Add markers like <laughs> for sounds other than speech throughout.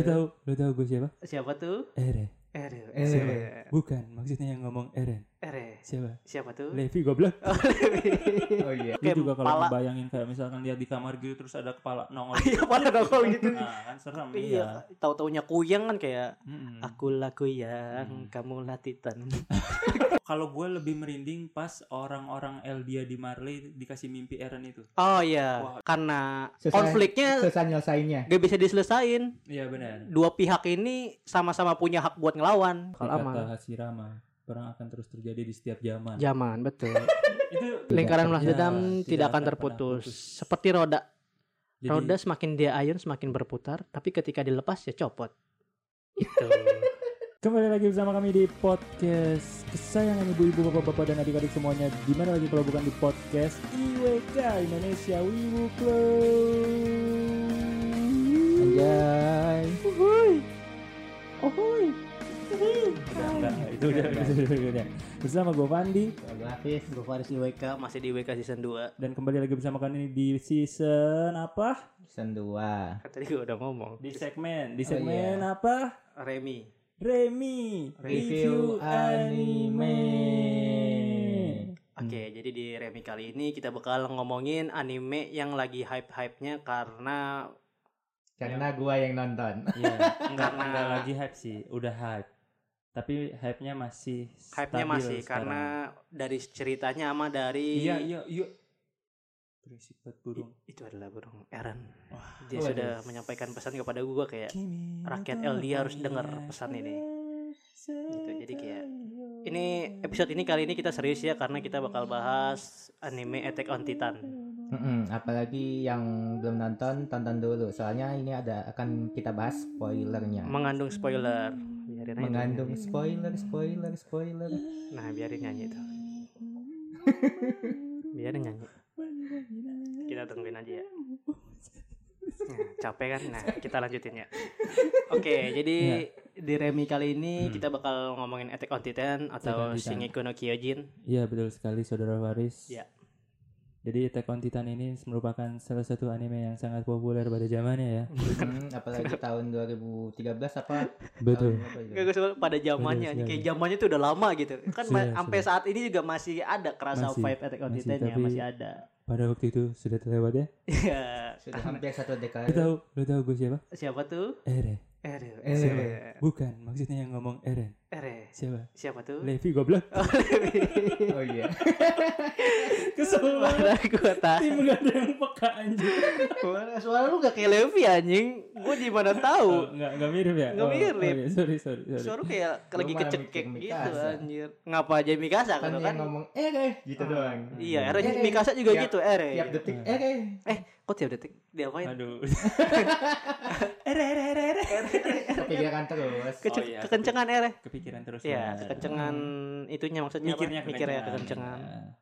Lu tahu, lu tahu gue siapa? Siapa tuh? Ere. Ere. Ere. Siapa? Bukan, maksudnya yang ngomong Eren. Ere. Siapa? Siapa tuh? Levi goblok. Oh, Levi. <laughs> Oh iya. Kayak juga kalau kepala. ngebayangin kayak misalkan lihat di kamar gitu terus ada kepala nongol. Iya, pada nongol gitu. <laughs> Nah, kan serem Iya, tahu-taunya kuyang kan kayak Mm-mm. akulah kuyang, Hmm. kamu lah titan. <laughs> Kalau gue lebih merinding pas orang-orang Eldia di Marley dikasih mimpi Eren itu. Oh iya, Wah. karena Selesai- konfliknya Selesai nyelesainnya. gak bisa diselesain. Iya benar. Dua pihak ini sama-sama punya hak buat ngelawan. Kalau Kata aman. Hashirama, perang akan terus terjadi di setiap zaman. Zaman, betul. <laughs> Itu Lingkaran balas dendam tidak akan pernah terputus. putus. Seperti roda. Jadi, Roda semakin dia ayun semakin berputar, tapi ketika dilepas ya copot. Gitu. <laughs> Kembali lagi bersama kami di podcast kesayangan ibu-ibu, bapak-bapak dan adik-adik semuanya. Di mana lagi kalau bukan di podcast IWK Indonesia Wibu Club. Anjay. Uhuy. Uhuy. Udah, enggak, itu udah. Bersama gue Fandi Gue Hafiz. Gue Faris IWK masih di IWK season 2. dan kembali lagi bersama kami di season apa? Season 2. Kan tadi gue udah ngomong. Di segmen, di Oh, segmen iya. apa? Remi. Remi Review anime. Oke, jadi di Remi kali ini kita bakal ngomongin anime yang lagi hype-hype-nya karena Karena gua yang nonton. Iya, enggak <laughs> Karena- enggak lagi hype sih, udah hype. Tapi hype-nya masih hype-nya masih sekarang. karena dari ceritanya sama dari Iya, iya, iya. Berisik burung. itu adalah burung Eren. Wah, Dia sudah menyampaikan pesan kepada gua kayak rakyat LD harus dengar pesan ini. Gitu, jadi kayak ini episode ini kali ini kita serius ya karena kita bakal bahas anime Attack on Titan. Mm-mm, apalagi yang belum nonton tonton dulu. Soalnya ini ada akan kita bahas spoilernya. Mengandung spoiler. Biarin aja Mengandung nyanyi. spoiler, spoiler, spoiler. Nah, biarin nyanyi itu. <laughs> biarin nyanyi. Kita tungguin aja ya. Nah, capek kan? Nah, kita lanjutin ya. Oke, <laughs> jadi di Remi kali ini Hmm. kita bakal ngomongin Attack on Titan atau. Shingeki no Kyojin. Iya, betul sekali Saudara Waris. Iya. Jadi Attack on Titan ini merupakan salah satu anime yang sangat populer pada zamannya ya. Hmm, apalagi tahun 2013 apa? Betul. Tahun apa itu? Gak gue pada zamannya, Betul kayak zamannya tuh udah lama gitu. Kan Sudah, sampai sudah. saat ini juga masih ada kerasa Masih, vibe Attack on masih, Titan ya, tapi- masih ada. Pada waktu itu sudah terlewat ya. Iya. Sudah hampir satu Lu dekade. tahu, lu tahu gue siapa? Siapa tuh? Ere. Ere. Ere. Siapa? Bukan, maksudnya yang ngomong Eren. Ere. Siapa? Siapa tuh? Levi goblok. Oh, Levi. <laughs> Oh iya. <laughs> Kesel Mana gua tahu. Tim gak ada yang peka anjing. Suara, suara lu gak kayak Levi anjing. Gue gimana <laughs> Oh, tahu. enggak, enggak mirip ya? Nggak Oh, mirip. oh iya, sorry, sorry, sorry. Suara lu kayak lagi kecekek gitu anjir. Ngapa aja Mikasa Kan kan yang kan? ngomong eh eh gitu doang. Iya, Ere Eh, Mikasa juga tiap- gitu, Ere. Tiap detik eh eh. Eh, kok tiap detik diapain? Aduh. Ere, ere, ere, ere. Kepikiran terus. Kece- Oh, iya, kekencengan Ere. Kepikiran terus. Iya, kekencengan itunya maksudnya apa? Mikirnya Mikirnya kekencengan. kekencengan.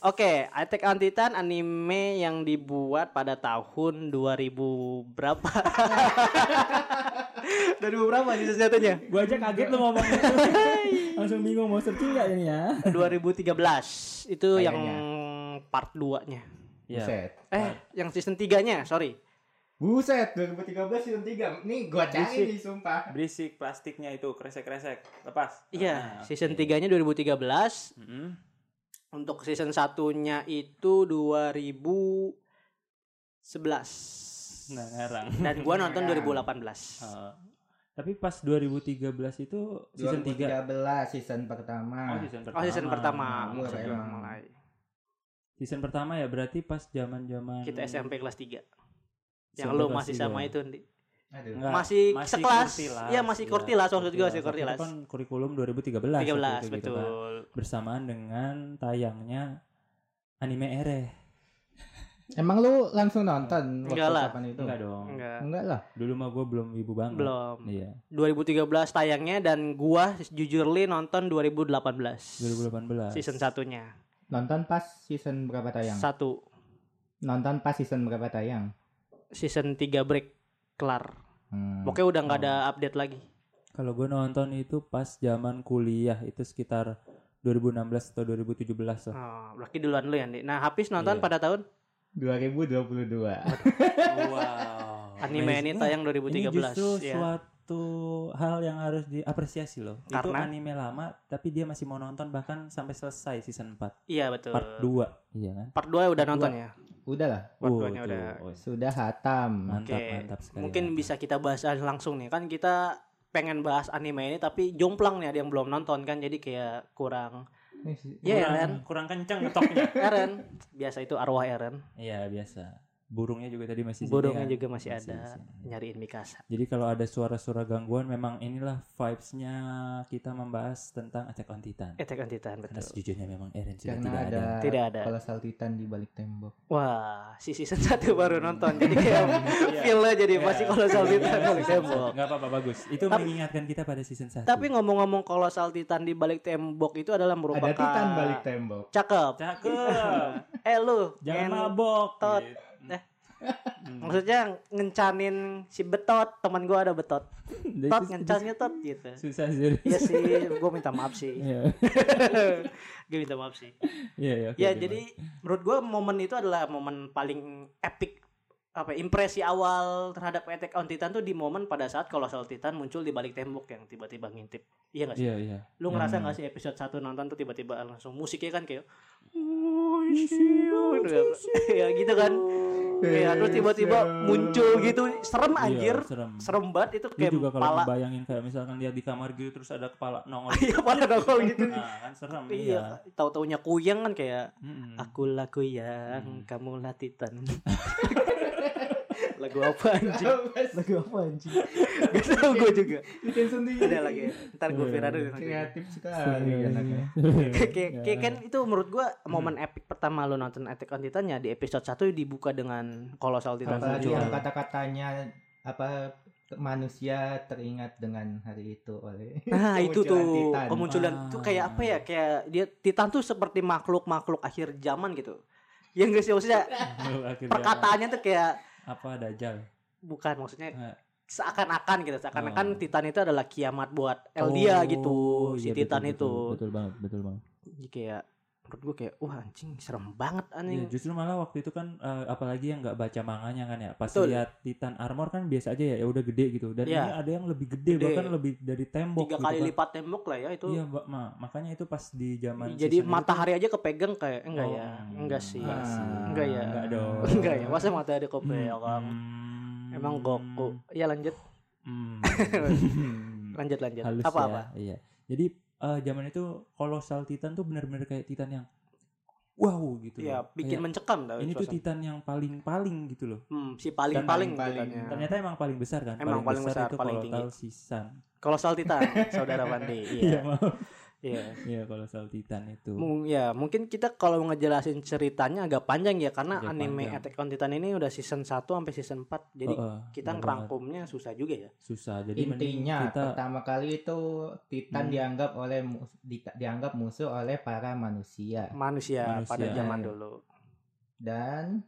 Oke, Attack on Titan anime yang dibuat pada tahun 2000 berapa? <laughs> 2000 berapa sih sejatuhnya? Gua aja kaget lu ngomong itu. <laughs> Langsung bingung mau searching enggak ini ya? 2013 itu yang Kayaknya. part 2-nya. Iya. Buset. Eh, yang season 3-nya, sorry. Buset, 2013 season 3. Nih gua cari Berisik. nih sumpah. Berisik plastiknya itu kresek-kresek. Lepas. Iya, Ah, season oke. 3-nya 2013. Mm-mm. Untuk season satunya itu 2011. Nggak ngarang. Dan gua nonton Ngarang. 2018. Oh. Tapi pas 2013 itu season 3. 2013 season pertama. Oh, season pertama. Oh, season pertama. Mulai. Season pertama ya berarti pas zaman-zaman Kita SMP kelas 3. Yang lo masih sama itu, Ndi. Aduh. Enggak, masih, sekelas. Kurtilas, Iya, masih iya. Kurtilas maksud gua sih Kurtilas. Itu kan kurikulum 2013 13 waktu itu gitu betul. kan. Bersamaan dengan tayangnya anime Ere. Emang lu langsung nonton waktu Enggak lah. kapan itu? Enggak dong. Enggak. Enggak lah. Dulu mah gue belum ibu banget. Belum. Iya. 2013 tayangnya dan gua jujur li nonton 2018. 2018. Season satunya. Nonton pas season berapa tayang? Satu. Nonton pas season berapa tayang? Season 3 break kelar. Hmm. Pokoknya udah nggak ada update lagi. Kalau gue nonton itu pas zaman kuliah itu sekitar 2016 atau 2017 lah. Oh, berarti duluan lu ya, Ndi. Nah, habis nonton Iya. pada tahun 2022. wow. Anime ini tayang Ini 2013 justru ya. suatu hal yang harus diapresiasi loh. Itu Karena? anime lama tapi dia masih mau nonton bahkan sampai selesai season 4. Iya betul. Part 2. Iya kan? Part 2 udah Part nonton dua. ya. Udah lah, Part Oh, duanya tuh. udah. Oh, sudah hatam. Mantap, Oke. mantap sekali. Mungkin mantap. bisa kita bahas langsung nih. Kan kita pengen bahas anime ini tapi jomplang nih ada yang belum nonton kan jadi kayak kurang. Iya kurang, Eren. kurang kencang ngetoknya. <laughs> Eren biasa itu arwah Eren. Iya, biasa. Burungnya juga tadi masih sini Burungnya kan? juga masih Masih ada di sini. nyariin Mikasa. Jadi kalau ada suara-suara gangguan memang inilah vibes-nya kita membahas tentang Attack on Titan. Attack on Titan Karena betul. sejujurnya memang Eren sudah Karena tidak ada, ada. Tidak ada. Kolosal Titan di balik tembok. Wah, si season <laughs> 1 baru nonton. Jadi kayak <laughs> Iya. feel-nya jadi Iya. pasti kalau Titan Iya, balik tembok. satu. Nggak apa-apa bagus. Itu Tapi- mengingatkan kita pada season 1. Tapi ngomong-ngomong kolosal Titan di balik tembok itu adalah merupakan Ada Titan balik tembok. Cakep. cakep. <laughs> Eh lu, Jangan mabok. tot. Hmm. Maksudnya ngencanin si Betot, teman gua ada Betot. <laughs> Tot ngencannya Tot gitu. susah sih. Iya sih, <laughs> gua minta maaf sih. Iya. <laughs> Gue minta maaf sih. Iya, iya. oke, ya jadi menurut gua momen itu adalah momen paling epic apa impresi awal terhadap Attack on Titan tuh di momen pada saat Colossal Titan muncul di balik tembok yang tiba-tiba ngintip. Iya gak sih? Iya, iya. Lu ngerasa Hmm. gak sih episode 1 nonton tuh tiba-tiba langsung musiknya kan kayak ya gitu kan. Ya terus tiba-tiba muncul gitu serem anjir. Iya, serem. Serem banget itu Dia kayak juga kalau kepala. bayangin kayak misalkan dia di kamar gitu terus ada kepala nongol. <laughs> Iya pada nongol gitu. Nah, kan serem. Iya, Iya. tahu-taunya kuyang kan kayak Mm-mm. Akulah kuyang, Hmm. kamu lah titan. <laughs> <laughs> Lagu apa anjing? Lagu apa anjing? Gak tau gue juga. Bikin sendiri. Ada lagi. Ntar gue Iya. viral dulu. Kreatif sekali anaknya. Kayak kayak kayak kan itu menurut Hmm. momen epic pertama lu nonton Attack on Titan ya di episode 1 dibuka dengan Colossal Titan muncul. yang kata-katanya apa manusia teringat dengan hari itu oleh Nah itu tuh Titan. kemunculan Ah. tuh kayak apa ya kayak dia Titan tuh seperti makhluk-makhluk akhir zaman gitu. Yang gak sih maksudnya <laughs> perkataannya tuh kayak apa dajal? bukan maksudnya Eh. seakan-akan gitu seakan-akan Oh. Titan itu adalah kiamat buat Eldia Oh, gitu si iya, Titan betul, itu Betul, betul banget, betul banget. Kayak menurut gue kayak wah anjing serem banget anjing justru malah waktu itu kan eh, apalagi yang nggak baca manganya kan ya. Pas Betul. lihat Titan armor kan biasa aja ya, ya udah gede gitu. Dan Iya. ini ada yang lebih gede, Gede. bahkan lebih dari tembok tiga gitu kali kan. lipat tembok lah ya itu Iya, Mbak, ma, makanya itu pas di zaman jadi season itu matahari aja kepegang kayak enggak Oh, ya enggak sih enggak sih. Enggak ya. Enggak dong. <laughs> enggak ya masa matahari kepegang hmm, emang Goku ya lanjut hmm. <laughs> lanjut lanjut Halus apa ya, apa Iya. Jadi eh, zaman itu Colossal Titan tuh benar-benar kayak Titan yang wow gitu ya loh. bikin Kayak, mencekam tau ini tuh. Titan yang paling-paling gitu loh. hmm, si paling Dan paling paling-paling. Titannya. Ternyata emang paling besar kan? Emang paling besar, itu paling Colossal Titan. Colossal <laughs> Titan saudara Pandi <laughs> Iya, maaf. Iya Iya, Colossal Titan itu. Mung- ya mungkin kita kalau ngejelasin ceritanya agak panjang ya karena Agak anime panjang. Attack on Titan ini udah season 1 sampai season 4 jadi Heeh, kita benar banget. ngerangkumnya susah juga ya susah. Jadi Intinya kita pertama kali itu Titan Hmm. dianggap oleh di- dianggap musuh oleh para manusia manusia, Manusia. pada zaman dulu dan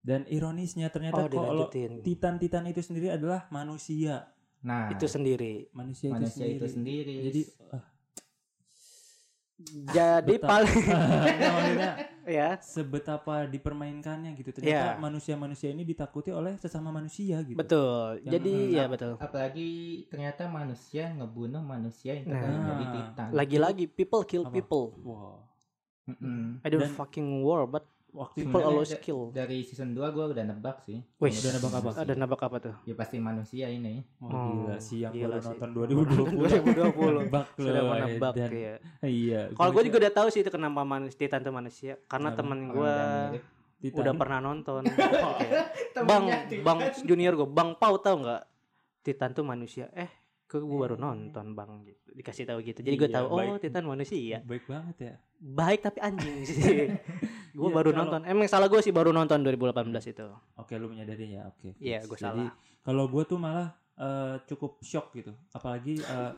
dan ironisnya ternyata oh kalau Titan-Titan itu sendiri adalah manusia. nah itu sendiri Manusia, manusia itu itu sendiri. sendiri. Jadi ah, jadi betapa- paling <laughs> maksudnya <laughs> ya sebetapa dipermainkannya gitu. Ternyata Iya. manusia-manusia ini ditakuti oleh sesama manusia gitu. betul Yang- jadi Hmm, ya betul apalagi ternyata manusia ngebunuh manusia yang Nah. terkadang jadi Titan lagi-lagi people kill Apa? people Wow. Mm-mm. I don't Dan- fucking war but Waktu people Sebenarnya always da- kill dari season 2 gue udah nebak sih Wih, Udah nebak apa? ada nebak apa tuh ya pasti manusia ini Wah, Oh, gila sih yang gila sih. nonton 2020. 2020 <laughs> Nebak sudah menebak Edan. ya Iya. kalau gue gua juga udah tahu sih itu kenapa manusia Titan itu manusia karena Orang gue udah mirip. Titan. udah pernah nonton <laughs> bang bang junior gue bang Pau tahu nggak Titan tuh manusia eh ke gue baru nonton bang gitu dikasih tahu gitu jadi gue Iya, tahu oh baik. Titan manusia baik banget ya. baik tapi anjing <laughs> sih gue Iya, baru kalau- nonton emang salah gue sih baru nonton 2018 itu Oke, lu menyadari ya. Oke. Iya, gue Jadi, salah. kalau gue tuh malah eh, cukup shock gitu. Apalagi eh,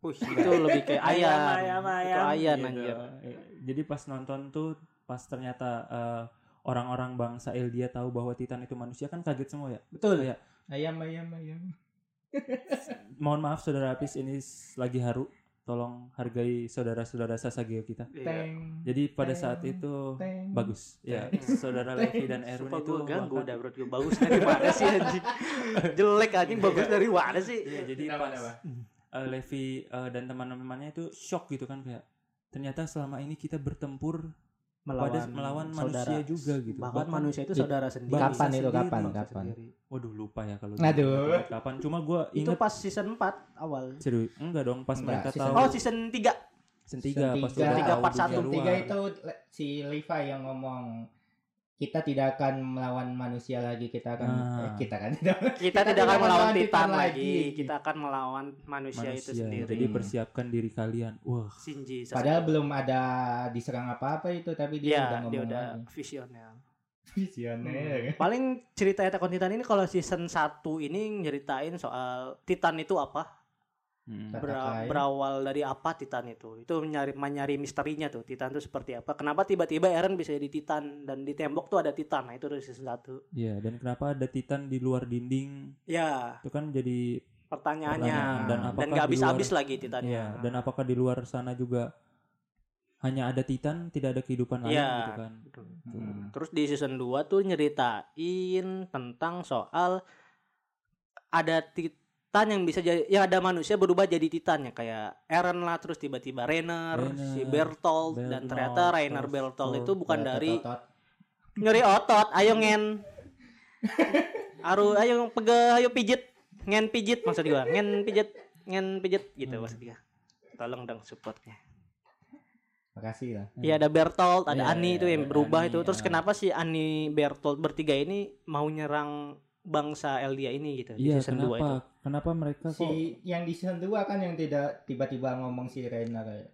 Wih, itu lebih kayak <laughs> ayam, itu ayam gitu. anjir Eh, Jadi pas nonton tuh pas ternyata eh, orang-orang bangsa Eldia tahu bahwa Titan itu manusia kan kaget semua ya. betul Kayak ayam ayam ayam <laughs> mohon maaf saudara Apis ini lagi haru tolong hargai saudara-saudara Sasageo kita. Iya. Teng. Jadi pada Teng, saat itu teng. bagus. Ya, <laughs> saudara Levi dan Erwin Sumpah itu gue ganggu udah bro gue bagus dari mana sih anjing <laughs> jelek anjing bagus dari mana sih Iya, jadi Kenapa, pas eh, Levi eh, dan teman-temannya itu shock gitu kan kayak ternyata selama ini kita bertempur pada melawan manusia juga gitu. bahkan Bahkan manusia itu Di- saudara sendiri Kapan itu sendiri, kapan kapan? Sendiri. Waduh lupa ya kalau Aduh. gitu. kapan. Cuma gue itu pas season 4 awal serius enggak dong pas Enggak, mereka season- tahu oh season 3 season 3 pas Season udah tiga, tahu part dunia satu. luar. Tiga itu le- si Levi yang ngomong kita tidak akan melawan manusia lagi kita akan Ah. eh, kita kan <laughs> kita, tidak akan melawan titan lagi kita akan melawan manusia, itu manusia. sendiri Jadi persiapkan diri kalian. Wah, Shinji Sasuke. padahal belum ada diserang apa-apa itu tapi dia Iya, udah dia ngomong udah lagi. visioner. visioner Paling cerita Attack on Titan ini kalau season 1 ini nyeritain soal Titan itu apa? Mm, Bera- lain. berawal dari apa Titan itu? Itu nyari menyari misterinya tuh. Titan itu seperti apa? Kenapa tiba-tiba Eren bisa jadi Titan dan di tembok tuh ada Titan? Nah, itu dari season 1. ya dan kenapa ada Titan di luar dinding? Ya, Itu kan jadi pertanyaannya. pertanyaan. dan apakah nggak di habis-habis luar- lagi Titannya. Iya, dan apakah di luar sana juga hanya ada Titan, tidak ada kehidupan lain Iya. gitu kan? Hmm. Terus di season 2 tuh nyeritain tentang soal ada Titan yang bisa jadi ya ada manusia berubah jadi Titan ya kayak Eren lah terus tiba-tiba Rainer, si Bertolt dan Bertolt, ternyata Rainer Bertolt itu bukan Otot, dari otot. nyeri otot, ayo ngen. Aru ayo pegah ayo pijit. Ngen pijit maksud gua. Ngen pijit, ngen pijit gitu Hmm. maksud gua. Tolong dong supportnya. makasih lah Iya ada Bertolt, ada Iya, Ani iya, itu yang ada berubah Ani, itu. Terus ah. kenapa sih Ani Bertolt bertiga ini mau nyerang bangsa Eldia ini gitu di Iya, season 2 itu? kenapa? Kenapa mereka kok si yang di season 2 kan yang tidak tiba-tiba ngomong si Rena kayak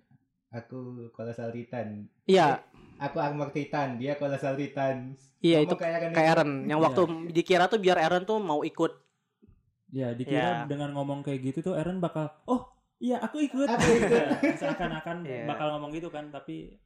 aku kolosal titan Iya, aku armor titan dia kolosal titan iya Ngomong itu kayak kan kayak itu. Eren yang waktu dikira tuh biar Eren tuh mau ikut. Ya dikira Ya. dengan ngomong kayak gitu tuh Eren bakal oh iya aku ikut. Aku ikut. <laughs> Seakan-akan Iya. bakal ngomong gitu kan tapi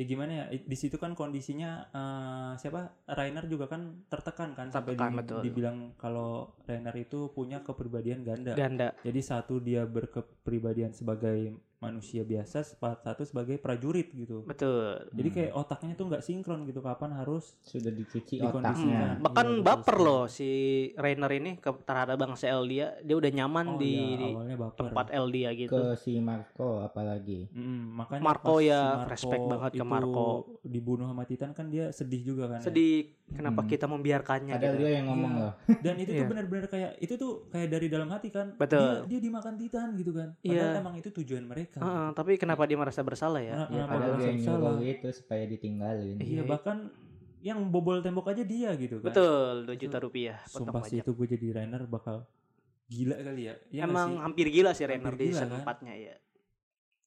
ya gimana ya di situ kan kondisinya eh, siapa Rainer juga kan tertekan kan sampai Tertekan, di- betul. dibilang kalau Rainer itu punya kepribadian ganda. Ganda. Jadi satu dia berkepribadian sebagai manusia biasa, satu sebagai prajurit gitu. Betul. Jadi Hmm. kayak otaknya tuh nggak sinkron gitu kapan harus sudah dicuci otaknya Hmm, bahkan betul baper loh si Rainer ini ke terhadap bangsa Eldia. Dia udah nyaman Oh, di, iya, di tempat Eldia gitu. ke si Marco apalagi Mm, makanya Marco pas ya, si respect banget ke itu Marco. Dibunuh sama Titan kan dia sedih juga kan. ya. Kenapa Hmm. kita membiarkannya ada gitu. dia yang ngomong Iya. loh <laughs> Dan itu Iya. tuh benar-benar kayak itu tuh kayak dari dalam hati kan. Betul. Dia, dia dimakan Titan gitu kan. Iya. Padahal emang itu tujuan mereka. Heeh, tapi kenapa dia merasa bersalah ya? Kenapa- ya padahal dia nyuruh itu supaya ditinggalin Iya Iya. bahkan yang bobol tembok aja dia gitu kan. Betul, 2 juta rupiah potong Sumpah sih itu gue jadi Rainer bakal gila kali ya. Iya nggak Emang sih? hampir gila sih Rainer Hampir di gila, kan? 4-nya ya.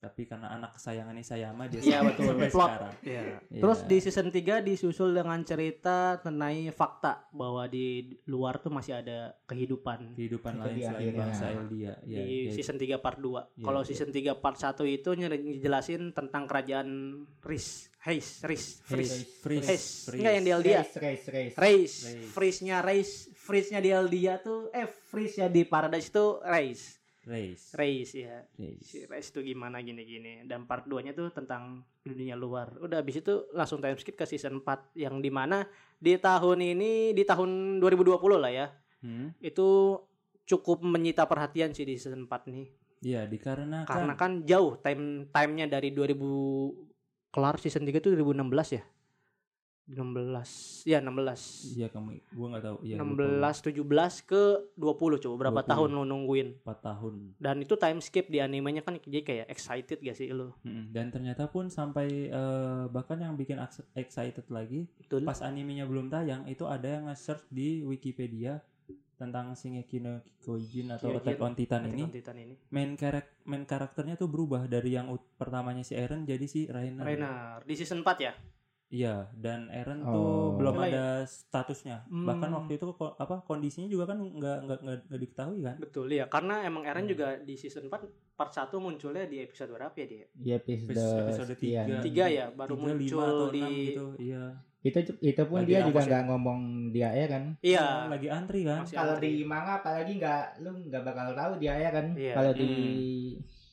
Tapi karena anak kesayangannya Sayama dia Iya, sampai betul. sampai Plot. sekarang. Iya. Iya. Terus di season 3 disusul dengan cerita mengenai fakta bahwa di luar tuh masih ada kehidupan. kehidupan lain di selain akhirnya. bangsa Eldia. Ya, di ya, season 3 part 2. Iya, Kalau iya. season 3 part 1 itu ngejelasin tentang kerajaan Riz, Heis, Riz, Friz. Freeze. Heis. Freeze. Enggak yang di Eldia. race Reis, Reis. freeze-nya Reis, freeze-nya di Eldia tuh eh freeze-nya di Paradise itu Reis. Race. Reis ya. Race. Si Reis tuh gimana gini-gini dan part 2-nya tuh tentang dunia luar. Udah habis itu langsung time skip ke season 4 yang di mana di tahun ini di tahun 2020 lah ya. Hmm? Itu cukup menyita perhatian sih di season 4 nih. Iya, dikarenakan Karena kan jauh time time-nya dari 2000 kelar season 3 itu 2016 ya. 16 ya 16 Iya kamu, gua nggak tahu. Iya, 16 17 ke 20 coba berapa 20. tahun lu nungguin? 4 tahun. dan itu time skip di animenya kan jadi kayak excited gak sih lu? Mm, Dan ternyata pun sampai eh, bahkan yang bikin ex- excited lagi betul. pas animenya belum tayang itu ada yang nge-search di Wikipedia tentang Shingeki no Kyojin atau Attack on Titan Attack ini. on Titan ini. Main karak main karakternya tuh berubah dari yang pertamanya si Eren jadi si Rainer. Rainer di season 4 ya Iya, dan Eren Oh. tuh belum Mulai. ada statusnya. Bahkan Hmm. waktu itu ko- apa kondisinya juga kan nggak nggak nggak diketahui kan. betul ya karena emang Eren Hmm. juga di season 4 part 1 munculnya di episode berapa ya dia di episode, Episode sekian. tiga. tiga ya baru Tiga, lima muncul atau di enam gitu. Iya. itu itu pun Lagi dia juga nggak ngomong dia ya kan iya lagi antri kan. masih kalau antri. di manga apalagi nggak lu nggak bakal tahu dia ya kan Iya. kalau di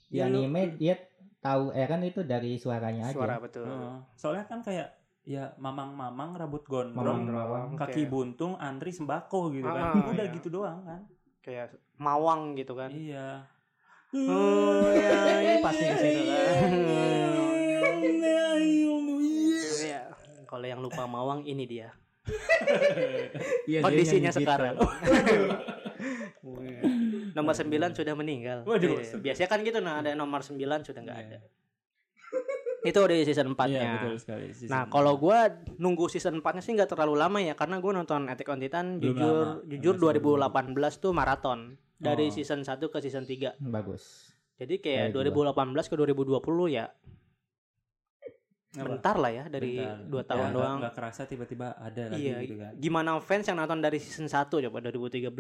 Di Ya, lu- anime dia tahu Eren itu dari suaranya aja. suara betul Heeh. soalnya kan kayak ya mamang-mamang rambut gondrong Mamang-mamang. kaki Kayak- buntung antri sembako gitu Ah, kan udah iya. gitu doang kan. Kayak mawang gitu kan. Iya. Oh ya ini pasti ke situ kan. Iya. kalau yang lupa mawang ini dia. Iya, kondisinya sekarang. Nomor 9 sudah meninggal. Waduh. Biasanya kan gitu nah ada nomor 9 sudah nggak ada itu udah di season 4 Iya, nya betul sekali season Nah, kalau gua nunggu season 4-nya sih nggak terlalu lama ya karena gua nonton Attack on Titan Belum jujur lama, jujur masih 2018 tuh maraton dari Oh. season 1 ke season 3. Bagus. Jadi kayak Kayak 2018 ke 2020 ya Apa? bentar lah ya dari Bentar. 2 tahun Ya, doang. nggak kerasa tiba-tiba ada lagi Iya, gitu kan gimana fans yang nonton dari season 1 coba 2013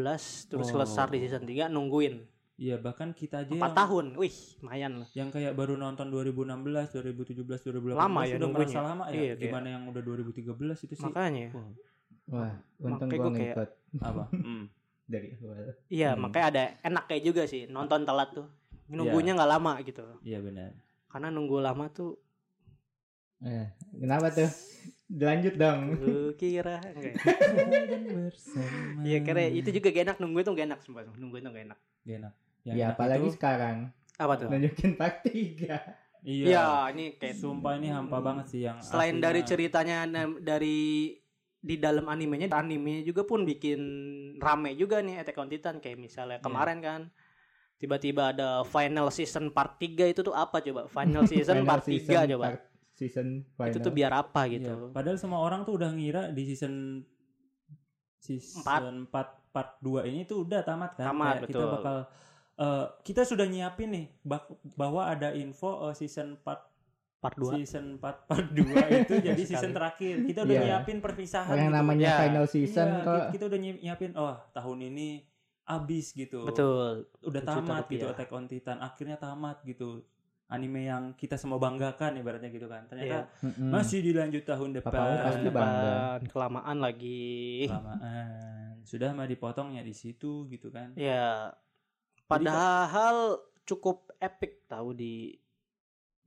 terus Oh. selesai di season 3 nungguin iya bahkan kita aja 4 yang, tahun. Wih, lumayan lah. yang kayak baru nonton 2016 2017 2018 Lama ya udah nunggunya. merasa lama ya Iya, gimana yang udah 2013 itu sih Makanya. Wah, Wah, untung Makanya gua gua kayak- ngikut apa <laughs> Hmm. dari awal. Iya, Hmm. makanya ada enak kayak juga sih nonton telat tuh. Nunggunya nggak lama gitu. iya benar Karena nunggu lama tuh Eh, kenapa tuh? Lanjut dong. Lu kira enggak <laughs> ya? Iya kira itu juga gak enak nunggu itu gak enak sumpah nunggu itu gak enak. Gak enak Yang Ya apalagi itu- sekarang Apa tuh? nunjukin part 3. iya Iya ini kayak sumpah ini hampa banget sih yang selain aslinya- dari ceritanya dari di dalam animenya animenya juga pun bikin rame juga nih Attack on Titan kayak misalnya Iya. kemarin kan tiba-tiba ada final season part 3 itu tuh apa coba final <laughs> season Final part 3 coba part season final. itu tuh biar apa gitu padahal semua orang tuh udah ngira di season season 4 part 2 ini tuh udah tamat kan. Tamat, Kayak kita bakal eh, kita sudah nyiapin nih bahwa ada info eh, season 4 part 2 season 4 part 2 <laughs> itu jadi season terakhir. Kita udah Iya. nyiapin perpisahan yang gitu. namanya Ya. final season Iya, kok. ki- kita udah nyi- nyiapin oh tahun ini abis gitu. betul Udah tamat gitu rupiah. Attack on Titan. Akhirnya tamat gitu. Anime yang kita semua banggakan ibaratnya gitu kan. Ternyata Mm-mm. masih dilanjut tahun depan. Papa pasti bangga. Kelamaan lagi kelamaan sudah mah dipotongnya di situ gitu kan ya padahal cukup epic tahu di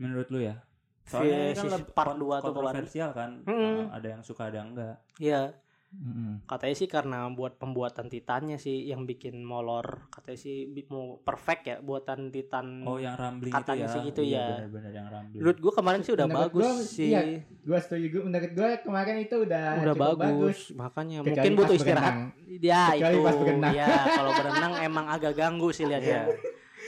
menurut lu ya? Soalnya ini kan part kon- 2 tuh kontroversial kan. Mm. Uh, ada yang suka ada yang enggak. Ya Mm-mm. katanya sih karena buat pembuatan titannya sih yang bikin molor. Katanya sih mau perfect ya buatan titan oh yang rambling Katanya itu ya. sih gitu Iya, ya. benar-benar yang rambling. Menurut gua kemarin sih udah Menurut bagus gua, sih. iya, Gua setuju. Gua menurut gua kemarin itu udah udah cukup bagus. makanya Kecuali mungkin butuh istirahat. berenang. ya Kecuali itu. pas berenang. ya kalau berenang emang agak ganggu sih lihatnya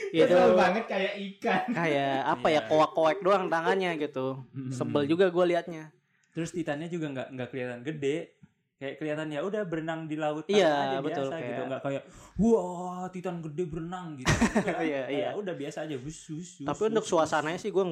Itu itu banget kayak ikan. kayak apa ya Iya. koak-koak doang tangannya gitu. Sebel juga gua liatnya. Terus titannya juga nggak nggak kelihatan gede kayak kelihatan ya udah berenang di laut Iya, aja betul, biasa gitu kayak- nggak kayak wah titan gede berenang gitu <laughs> Iya, kayak iya. udah biasa aja wus, wus, wus, Tapi untuk wus, suasananya sih gue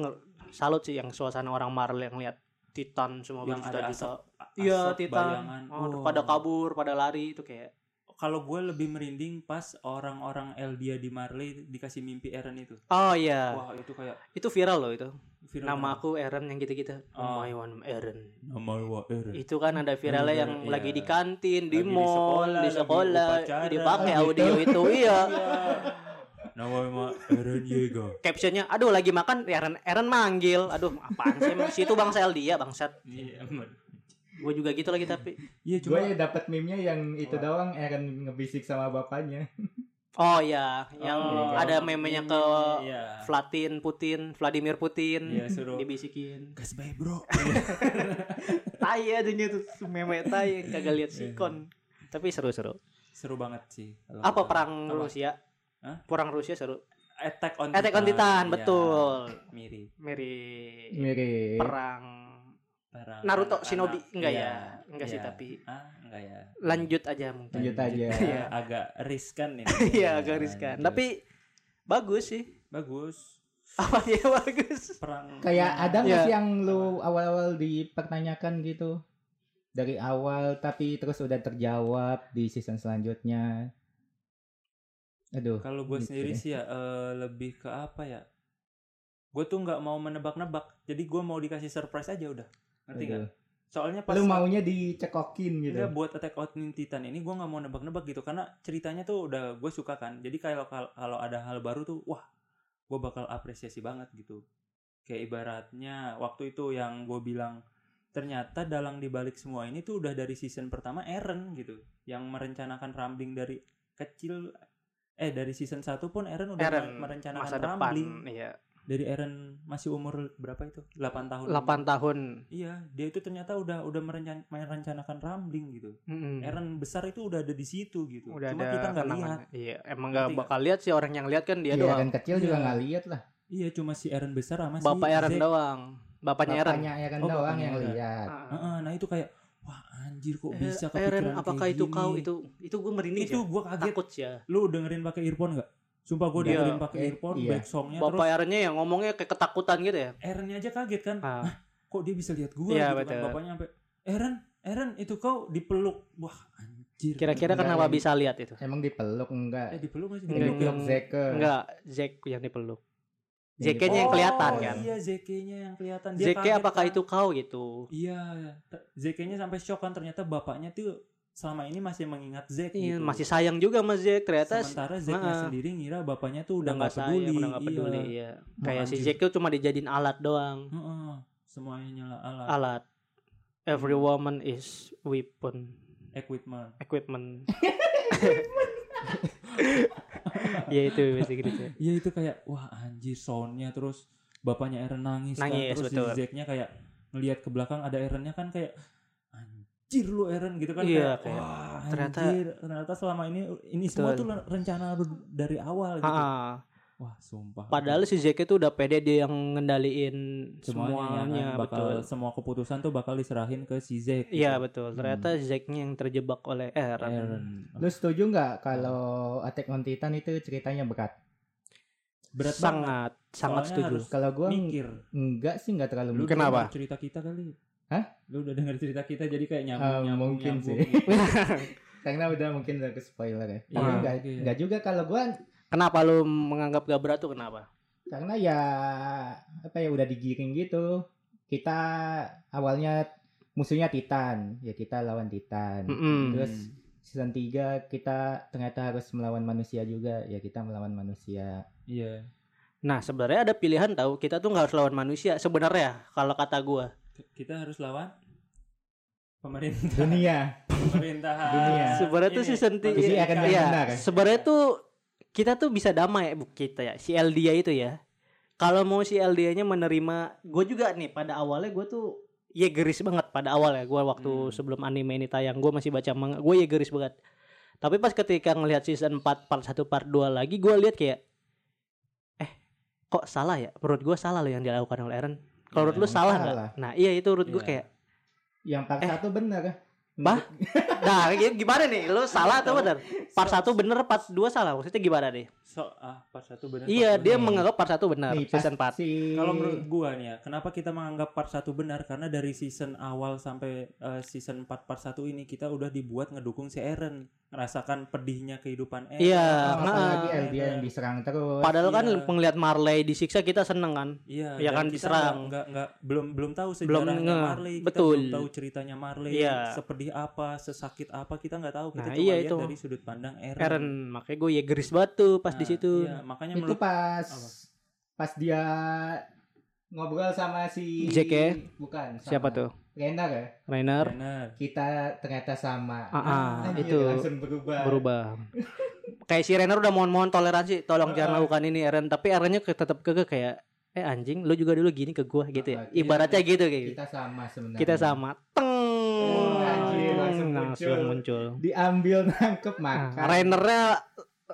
salut sih yang suasana orang Marvel yang lihat Titan semua yang asap Iya, Titan. Oh, Wah. pada kabur, pada lari itu kayak kalau gue lebih merinding pas orang-orang Eldia di Marley dikasih mimpi Eren itu. Oh iya, Wah itu kayak itu viral loh itu. Viral Nama aku Eren yang gitu-gitu. Oh. My one Eren. nama Eren. Itu kan ada viralnya yang iya. lagi di kantin, di Lagi di mall, sekolah, di sekolah, dipakai gitu. audio itu <laughs> iya. Nama mah Eren Diego. Captionnya, aduh lagi makan, Eren Eren manggil. Aduh, apaan sih? emang? Situ bang dia bangsat. Iya, Gue juga gitu lagi tapi. Iya Gue cuma ya dapat meme-nya yang itu doang Eren ngebisik sama bapaknya. <laughs> Oh iya, yang Oh, ada memenya ke Iya. Vlatin Putin, Vladimir Putin Iya, suruh dibisikin. gas bae bro. <laughs> Tai adanya tuh meme tai kagak lihat Iya. sikon. Tapi seru-seru. Seru banget sih. Apa kata- perang Apa? Rusia? Hah? Perang Rusia seru. Attack on Attack on Titan, Iya, betul. Mirip. Mirip Mirip. perang Perang Naruto anak-anak. Shinobi enggak Iya, ya? Enggak sih iya. tapi Ah, enggak ya. lanjut aja mungkin. Lanjut aja. <laughs> Iya. agak riskan ini. <laughs> Iya, agak riskan. Lanjut. Tapi bagus sih. bagus. Apa ya <laughs> bagus? Perang Kayak ada nggak Iya. sih yang lu awal-awal dipertanyakan gitu dari awal tapi terus udah terjawab di season selanjutnya. Aduh. Kalau gue gitu sendiri deh. sih ya eh, lebih ke apa ya? Gue tuh nggak mau menebak-nebak. Jadi gue mau dikasih surprise aja udah. Ngerti nggak? Soalnya pas Lu maunya dicekokin gitu. Enggak buat Attack on Titan ini gue nggak mau nebak-nebak gitu karena ceritanya tuh udah gue suka kan. Jadi kalau kalau ada hal baru tuh wah gue bakal apresiasi banget gitu kayak ibaratnya waktu itu yang gue bilang ternyata dalang dibalik semua ini tuh udah dari season pertama Eren gitu yang merencanakan rambling dari kecil eh dari season 1 pun Eren udah Eren merencanakan masa depan rambling iya dari Eren masih umur berapa itu 8 tahun 8 tahun iya dia itu ternyata udah udah merencan- merencanakan rambling gitu Mm-mm. Eren besar itu udah ada di situ gitu Hmm. udah cuma ada kita nggak lihat iya emang nggak bakal lihat sih orang yang lihat kan dia Iya, doang dan kecil juga Iya. nggak lihat lah. iya cuma si Eren besar sama si bapak Eren Zack. doang bapaknya Eren Bapaknya Eren Oh, doang bapaknya yang Eren. lihat. Ah. Heeh, nah itu kayak wah anjir kok Eh, bisa kepikiran Eren kayak apakah itu gini. kau itu itu gue merinding itu ya. gua kaget takut ya lu dengerin pakai earphone nggak sumpah gua Iya. dengerin pakai Eh, earphone iya. back songnya bapak terus Erennya yang ngomongnya kayak ketakutan gitu ya Erennya aja kaget kan Ah. kok dia bisa lihat gua Iya, gitu betul. kan bapaknya sampai Eren Eren itu kau dipeluk wah anjir kira-kira Enggak, kenapa bisa lihat itu Emang dipeluk enggak? eh dipeluk masih Enggak, dipeluk Dipeluk yang- Zeke. enggak Zack yang dipeluk Yang Zeke-nya yang kelihatan oh, kan iya Zeke-nya yang kelihatan Dia Zeke kaget apakah kan. itu kau gitu iya Zeke-nya sampai shock kan ternyata bapaknya tuh selama ini masih mengingat Zeke Iya, gitu. masih sayang juga sama Zack ternyata sementara Zeke-nya Heeh. sendiri ngira bapaknya tuh udah nggak peduli sayang udah nggak peduli iya. iya. Kayak si. Zack tuh cuma dijadiin alat doang Heeh, semuanya nyala alat alat every woman is weapon equipment equipment <laughs> ya itu Inggrisnya Iya itu kayak wah anjir soundnya terus bapaknya Eren nangis, Nangis, kan terus betul. si Zack-nya kayak ngelihat ke belakang ada Erennya kan kayak anjir lu Eren gitu kan Iya, kayak, kayak, wah ternyata- anjir ternyata selama ini ini semua Betul. tuh len- rencana lu dari awal gitu. Ah, Wah sumpah. padahal si Zack itu udah pede dia yang ngendaliin semuanya, semuanya, ya kan, bakal betul semua keputusan tuh bakal diserahin ke si Zack. iya gitu. betul ternyata Zacknya yang terjebak oleh Eren, Eren. Lu setuju nggak kalau Attack on Titan itu ceritanya berat? Berat banget. sangat sangat Soalnya setuju Kalau gua mikir. enggak sih enggak terlalu Lu mikir. Kenapa? cerita kita kali. Hah? Lu udah denger cerita kita jadi kayak nyambung Ah, nyambung mungkin nyambung sih. gitu. <laughs> Karena udah mungkin udah ke spoiler ya. Tapi Iya, enggak, mungkin. enggak juga kalau gua kenapa lu menganggap gak berat tuh kenapa karena ya apa ya udah digiring gitu. Kita awalnya musuhnya Titan, ya kita lawan Titan. Mm-mm. Terus season 3 kita ternyata harus melawan manusia juga, ya kita melawan manusia. Iya. Nah sebenarnya ada pilihan tahu kita tuh nggak harus lawan manusia sebenarnya kalau kata gua Kita harus lawan pemerintah. Dunia. Pemerintahan. Dunia. Sebenarnya tuh season tiga- akan Iya, ya? sebenarnya tuh kita tuh bisa damai bu kita ya si Eldia itu ya. Kalau mau si Eldia-nya menerima, gue juga nih pada awalnya gue tuh ya geris banget pada awal ya gue waktu Hmm. sebelum anime ini tayang gue masih baca manga gue ya geris banget. Tapi pas ketika ngelihat season 4 part 1 part 2 lagi gue lihat kayak eh kok salah ya? Menurut gue salah loh yang dilakukan oleh Eren. Kalau menurut lu Emang salah nggak? Nah iya itu menurut gue Iya. kayak Yang part Eh. satu benar. Bah? Nah gi- gimana nih? Lu salah atau benar? Part 1 bener, part 2 salah. Maksudnya gimana nih? So, ah, part satu benar. Iya, part dia benar. menganggap part 1 benar, Nih, season 4. si- Kalau menurut gua nih ya, kenapa kita menganggap part 1 benar? Karena dari season awal sampai eh, season 4 part 1 ini kita udah dibuat ngedukung si Eren, ngerasakan pedihnya kehidupan Eren. Iya, Oh, apalagi nah. Eldia yang diserang terus. Padahal kan Iya. penglihat Marley disiksa kita seneng kan. Iya, Ya kan, kita diserang. Nggak, nggak, nggak- belum belum tahu Belum sejarahnya nge- Marley, kita betul. belum tahu ceritanya Marley, Iya. sepedih apa, sesakit apa kita nggak tahu. Kita Nah, cuma iya lihat itu. dari sudut pandang Eren. Eren, makanya gue ya geris batu pas di Nah, situ. Iya, makanya itu menurut pas Apa? pas dia ngobrol sama si Jack ya? bukan sama Siapa tuh? Renner ya Rainer kita ternyata sama Ah, ah, Anjir, itu langsung berubah berubah. Kayak si Rainer udah mohon-mohon toleransi, tolong Ah. jangan lakukan ini Eren, tapi Erennya tetap keke kayak eh anjing, lu juga dulu gini ke gua gitu ya. Ah, iya. Ibaratnya gitu kayak gitu. kita sama sebenarnya Kita sama. Teng. Oh, anjir, langsung langsung muncul. muncul. diambil nangkep Nah, makan Rainernya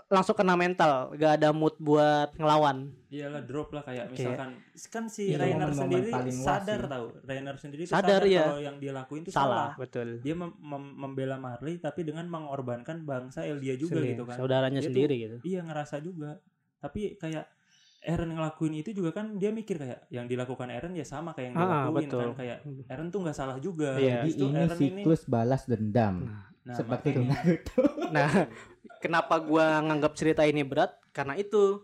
langsung kena mental, gak ada mood buat ngelawan. Iyalah drop lah kayak Oke. misalkan kan si Iya, Rainer sendiri sadar tahu. Rainer sendiri tuh Sadar, sadar, iya. kalau yang dia lakuin itu Salah, salah. betul. Dia mem- mem- membela Marley tapi dengan mengorbankan bangsa Eldia juga Sendiri, gitu kan. Saudaranya Dia tuh- sendiri gitu. Iya ngerasa juga. Tapi kayak Eren ngelakuin itu juga kan dia mikir kayak yang dilakukan Eren ya sama kayak yang Ah, dilakuin betul. kan kayak Eren tuh nggak salah juga. Iya. jadi ini Eren siklus balas dendam nah, seperti makanya- Naruto <laughs> <laughs> Nah, kenapa gua nganggap cerita ini berat? Karena itu.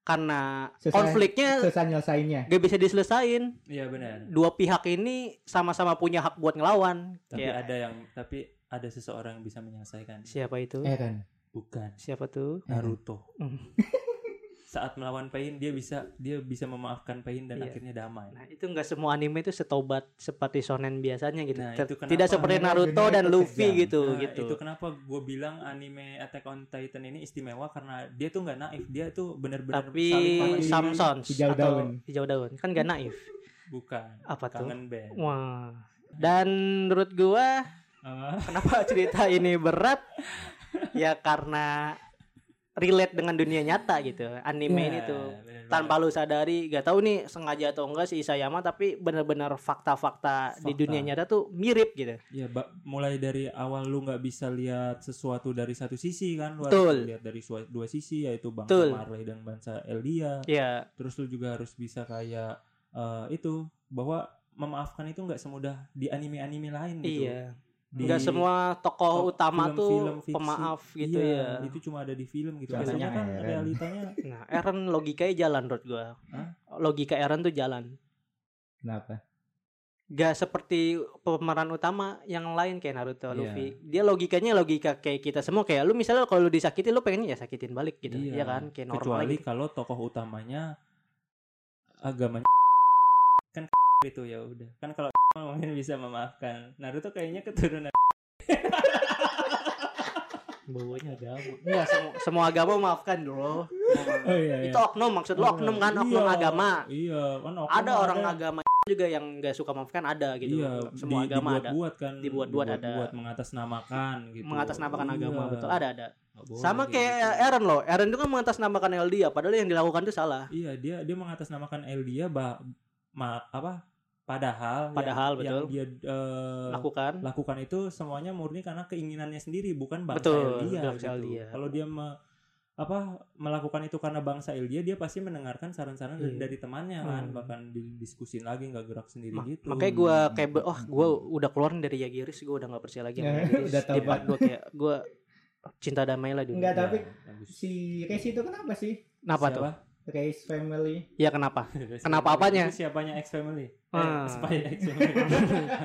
Karena Susah- konfliknya susah nyelesainnya gak bisa diselesain. Iya benar. Dua pihak ini sama-sama punya hak buat ngelawan. Tapi Kayak ada yang tapi ada seseorang yang bisa menyelesaikan. siapa itu? Eren Bukan Siapa tuh? Naruto. <laughs> saat melawan pain dia bisa dia bisa memaafkan pain dan Iya. akhirnya damai. Nah, itu nggak semua anime itu setobat seperti shonen biasanya gitu. Nah, itu kenapa Tidak seperti Naruto dan Luffy kejam. gitu Nah, gitu. Itu kenapa gue bilang anime Attack on Titan ini istimewa karena dia tuh nggak naif, dia tuh benar-benar Tapi. Samsons Hijau daun. hijau daun kan gak naif. bukan Apa tuh? kangen band. Wah. Dan menurut gua Ah, kenapa cerita ini berat? <laughs> ya karena relate dengan dunia nyata gitu. Anime ya, ini tuh benar-benar. tanpa lu sadari gak tahu nih sengaja atau enggak si Isayama tapi benar-benar fakta-fakta di dunia nyata tuh mirip gitu. Ya, ba- mulai dari awal lu nggak bisa lihat sesuatu dari satu sisi kan, lu Betul. harus lihat dari dua sisi yaitu bangsa Betul. Marley dan bangsa Eldia. Ya, Terus lu juga harus bisa kayak eh, itu bahwa memaafkan itu nggak semudah di anime-anime lain gitu. iya. Di- Enggak semua tokoh to- utama film-film tuh fiksi. pemaaf gitu iya, ya. Itu cuma ada di film gitu. Biasanya kan Eren. realitanya <laughs> Nah, Eren logikanya jalan menurut gua. Hah? Logika Eren tuh jalan. Kenapa? Gak seperti pemeran utama yang lain kayak Naruto, Iya. Luffy. Dia logikanya logika kayak kita semua kayak lu misalnya kalau lu disakitin lu pengen ya sakitin balik gitu. Iya. Iya kan? Kayak normal kecuali gitu. kalau tokoh utamanya agamanya itu ya udah kan kalau <laughs> mungkin bisa memaafkan Naruto kayaknya keturunan <laughs> Bawanya agama. Enggak semua, semua agama maafkan dulu. oh iya Itu oknum maksud lu oknum kan oknum Iya, agama. iya kan oknum Ada orang agama <laughs> juga yang gak suka maafkan ada gitu. iya semua di- agama ada. dibuat-buat kan Dibuat-buat ada. dibuat mengatasnamakan gitu Mengatasnamakan Iya. agama betul ada ada. Nggak boleh Sama kayak gitu. Eren loh. Eren itu kan mengatasnamakan LDA padahal yang dilakukan itu salah. iya dia dia mengatasnamakan Eldia bah ma, apa padahal Padahal, yang, betul. yang dia eh, Lakukan. lakukan itu semuanya murni karena keinginannya sendiri bukan bangsa Betul, Eldia bangsa gitu. Eldia. Kalau dia me- apa melakukan itu karena bangsa Eldia dia pasti mendengarkan saran-saran dari, Iya. dari temannya kan Hmm. bahkan didiskusin lagi nggak gerak sendiri Ma- gitu. Makanya gue kayak oh gue udah keluar dari Yagiris gue udah nggak percaya lagi sama Ya, Yagiris. <laughs> udah part gue kayak gue cinta damai lah dulu. Enggak, Ya, tapi bagus. si Reis itu kenapa sih? Kenapa tuh? Reis Family. Ya kenapa? <laughs> Race Kenapa Family. apanya? Itu siapanya X Family? Ah. Eh, Spy X Family.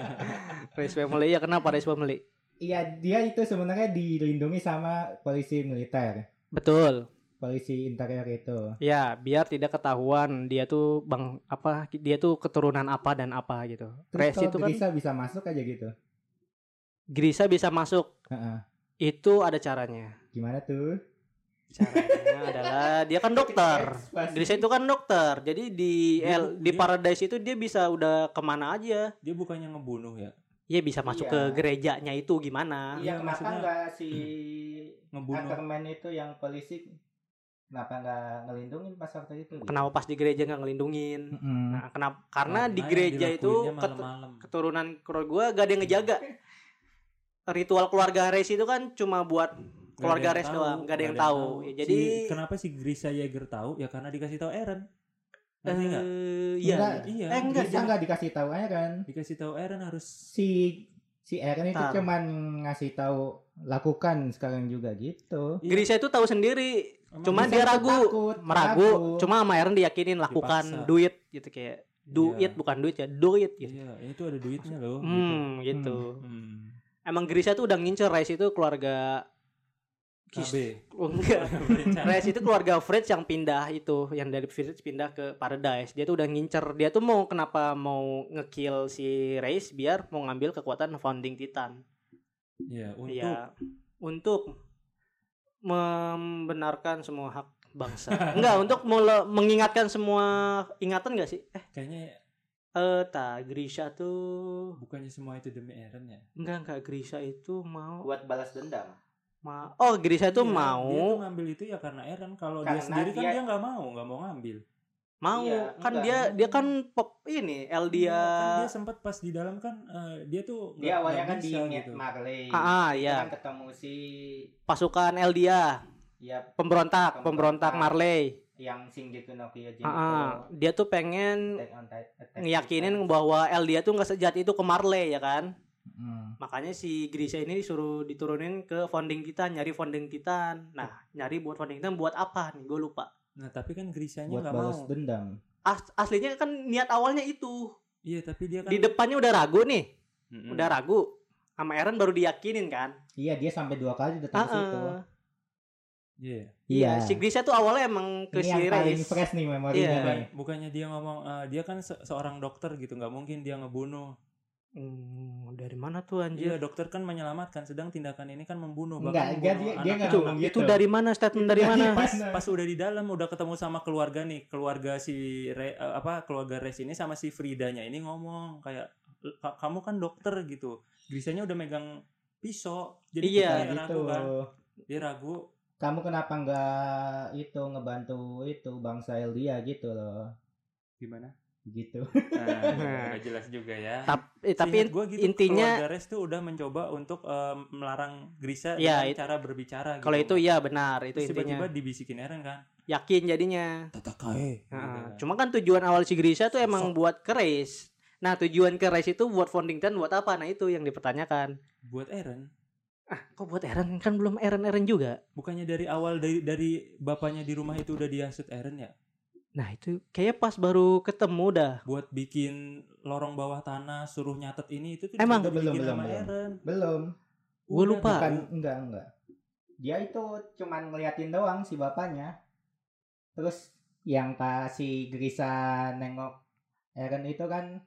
<laughs> Race Family ya kenapa Race Family? Iya, dia itu sebenarnya dilindungi sama polisi militer. Betul. Polisi interior itu. Ya biar tidak ketahuan dia tuh bang apa dia tuh keturunan apa dan apa gitu. Terus Race itu kan Grisa bisa masuk aja gitu. Grisa bisa masuk. Heeh. Itu ada caranya. Gimana tuh? Caranya adalah dia kan dokter. Grisa itu kan dokter. Jadi di Dia- L- di dia- Paradise itu dia bisa udah ke mana aja. dia bukannya ngebunuh ya? Ya bisa masuk Iya. ke gerejanya itu gimana? Iya, Iya, kenapa maksudnya- enggak si <clears throat> Ngebunuh. Ackerman itu yang polisi kenapa enggak ngelindungin pas waktu itu? Kenapa pas di gereja nggak ngelindungin? Mm-mm. Nah, kenapa? Karena di yang gereja itu malam-malam. keturunan keluarga gue gak ada yang ngejaga. <laughs> Ritual keluarga Res itu kan cuma buat Nggak keluarga ada yang Res tahu, doang, gak ada yang tahu. Ya, Si- jadi kenapa si Grisa Yeager tahu? Ya karena dikasih tahu Eren. Nggak? eh iya. Enggak. Iya. Eh, enggak, Grisa enggak dikasih tahu Eren. Dikasih tahu Eren harus Si si Eren itu Tar. cuman ngasih tahu lakukan sekarang juga gitu. Iya. Grisa itu tahu sendiri, Emang cuma dia ragu, takut, meragu. ragu. Cuma sama Eren diyakinin lakukan Dipaksa. duit gitu kayak do Iya. it bukan duit ya, do it gitu. Iya, itu ada duitnya loh. Hmm, gitu. Gitu. Hmm. Emang Grisa tuh udah ngincer Res itu keluarga KB. Oh, <laughs> enggak. Res itu keluarga Fritz yang pindah itu, yang dari Fritz pindah ke Paradise. Dia tuh udah ngincer, dia tuh mau kenapa mau ngekill si Reis biar mau ngambil kekuatan founding Titan. Iya, untuk Iya, untuk membenarkan semua hak bangsa. <laughs> Enggak, untuk mele- mengingatkan semua ingatan enggak sih? Eh, kayaknya eh tak Grisha tuh bukannya semua itu demi Eren ya? enggak enggak Grisha itu mau Buat balas dendam. Ma Oh, Grisha itu Iya, Dia mau tuh ngambil itu ya karena Eren. Kalau dia sendiri kan dia- dia nggak mau, nggak mau ngambil. mau Iya, kan enggak. dia dia kan pop ini Eldia Iya, kan dia sempat pas di dalam kan eh, dia tuh Dia nggak- awalnya nggak kan di bisa Miat gitu. Marley. Ah, ah, Dia iya. kan ketemu si pasukan Eldia ya pemberontak pemberontak Pemberontak. Marley yang Shingeki no Kyojin Ah, ah. dia tuh pengen ngeyakinin Titan. bahwa Eldia tuh nggak sejat itu ke Marley ya kan Hmm. makanya si Grisha ini disuruh diturunin ke founding Titan nyari founding Titan nah nyari buat founding Titan buat apa nih gue lupa Nah tapi kan Grisanya buat nggak balas mau. dendam. As- aslinya kan niat awalnya itu Iya tapi dia kan di depannya udah ragu nih Mm-mm. udah ragu sama Eren baru diyakinin kan Iya, dia sampai dua kali datang ke Ah, situ. Iya. Iya, Iya. si Grisha tuh awalnya emang ke Ini si yang paling fresh nih memorinya Iya. Nih. bukannya dia ngomong eh, dia kan se- seorang dokter gitu nggak mungkin dia ngebunuh Hmm, dari mana tuh anjir? iya dokter kan menyelamatkan sedang tindakan ini kan membunuh Enggak, bahkan enggak, membunuh dia- dia anak nggak Itu, ngomong itu gitu. dari mana statement dari mana? pas pas udah di dalam udah ketemu sama keluarga nih keluarga si Re- eh, apa keluarga Res ini sama si Fridanya ini ngomong kayak "Ka- kamu kan dokter gitu Grisanya udah megang pisau jadi Iya, gitu. ragu kan dia ragu Kamu kenapa nggak itu ngebantu itu bangsa Elia gitu loh. gimana Gitu. nah, <laughs> nggak jelas juga ya Tap- eh, tapi gua gitu, intinya- keluarga Res tuh udah mencoba untuk eh, melarang Grisa Iya, dengan it- cara berbicara kalau itu gitu. iya benar, itu Terus intinya. tiba-tiba dibisikin Eren kan Yakin jadinya. tatakae Nah, cuma kan tujuan awal si Grisha tuh emang buat ke race. Nah, tujuan ke race itu buat founding Titan buat apa? Nah, itu yang dipertanyakan. buat Eren Ah, kok buat Eren kan belum Eren-Eren juga. bukannya dari awal dari dari bapaknya di rumah itu udah dihasut Eren ya Nah, itu kayaknya pas baru ketemu dah. buat bikin lorong bawah tanah suruh nyatet ini itu tuh Emang? Belum, belum, sama belum. Belum. Gua Udah, lupa. Bukan enggak enggak. Dia itu cuman ngeliatin doang si bapaknya. Terus yang kasih Grisa nengok Eren itu kan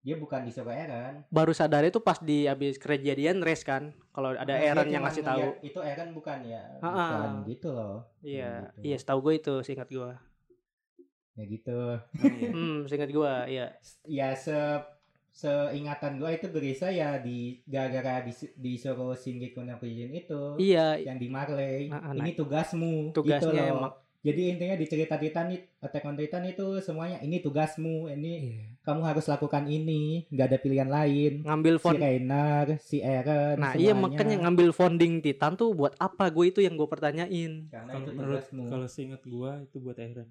dia bukan disuruh Eren. Baru sadar itu pas di habis kejadian race kan. Kalau ada Dia Eren yang ngasih tahu. Itu Eren bukan ya? Ah, ah. Bukan gitu loh. Iya, Gitu. iya setahu gue itu seingat gue. Ya gitu. Oh, iya. <laughs> Hmm, seingat gue, iya. Ya se seingatan gua itu Grisa ya di gara-gara dis- disuruh Shingeki no Kyojin itu Iya, yang di Marley. Nah, nah, ini tugasmu. tugasnya gitu loh. emang Jadi intinya di cerita Titan it- Attack on Titan itu semuanya ini tugasmu, ini Iya. kamu harus lakukan ini, nggak ada pilihan lain. ngambil Si font Reiner, si Eren, Nah iya semuanya. makanya ngambil founding Titan tuh buat apa gue itu yang gue pertanyain Karena kalau itu tugasmu. kalau seinget gua itu buat Eren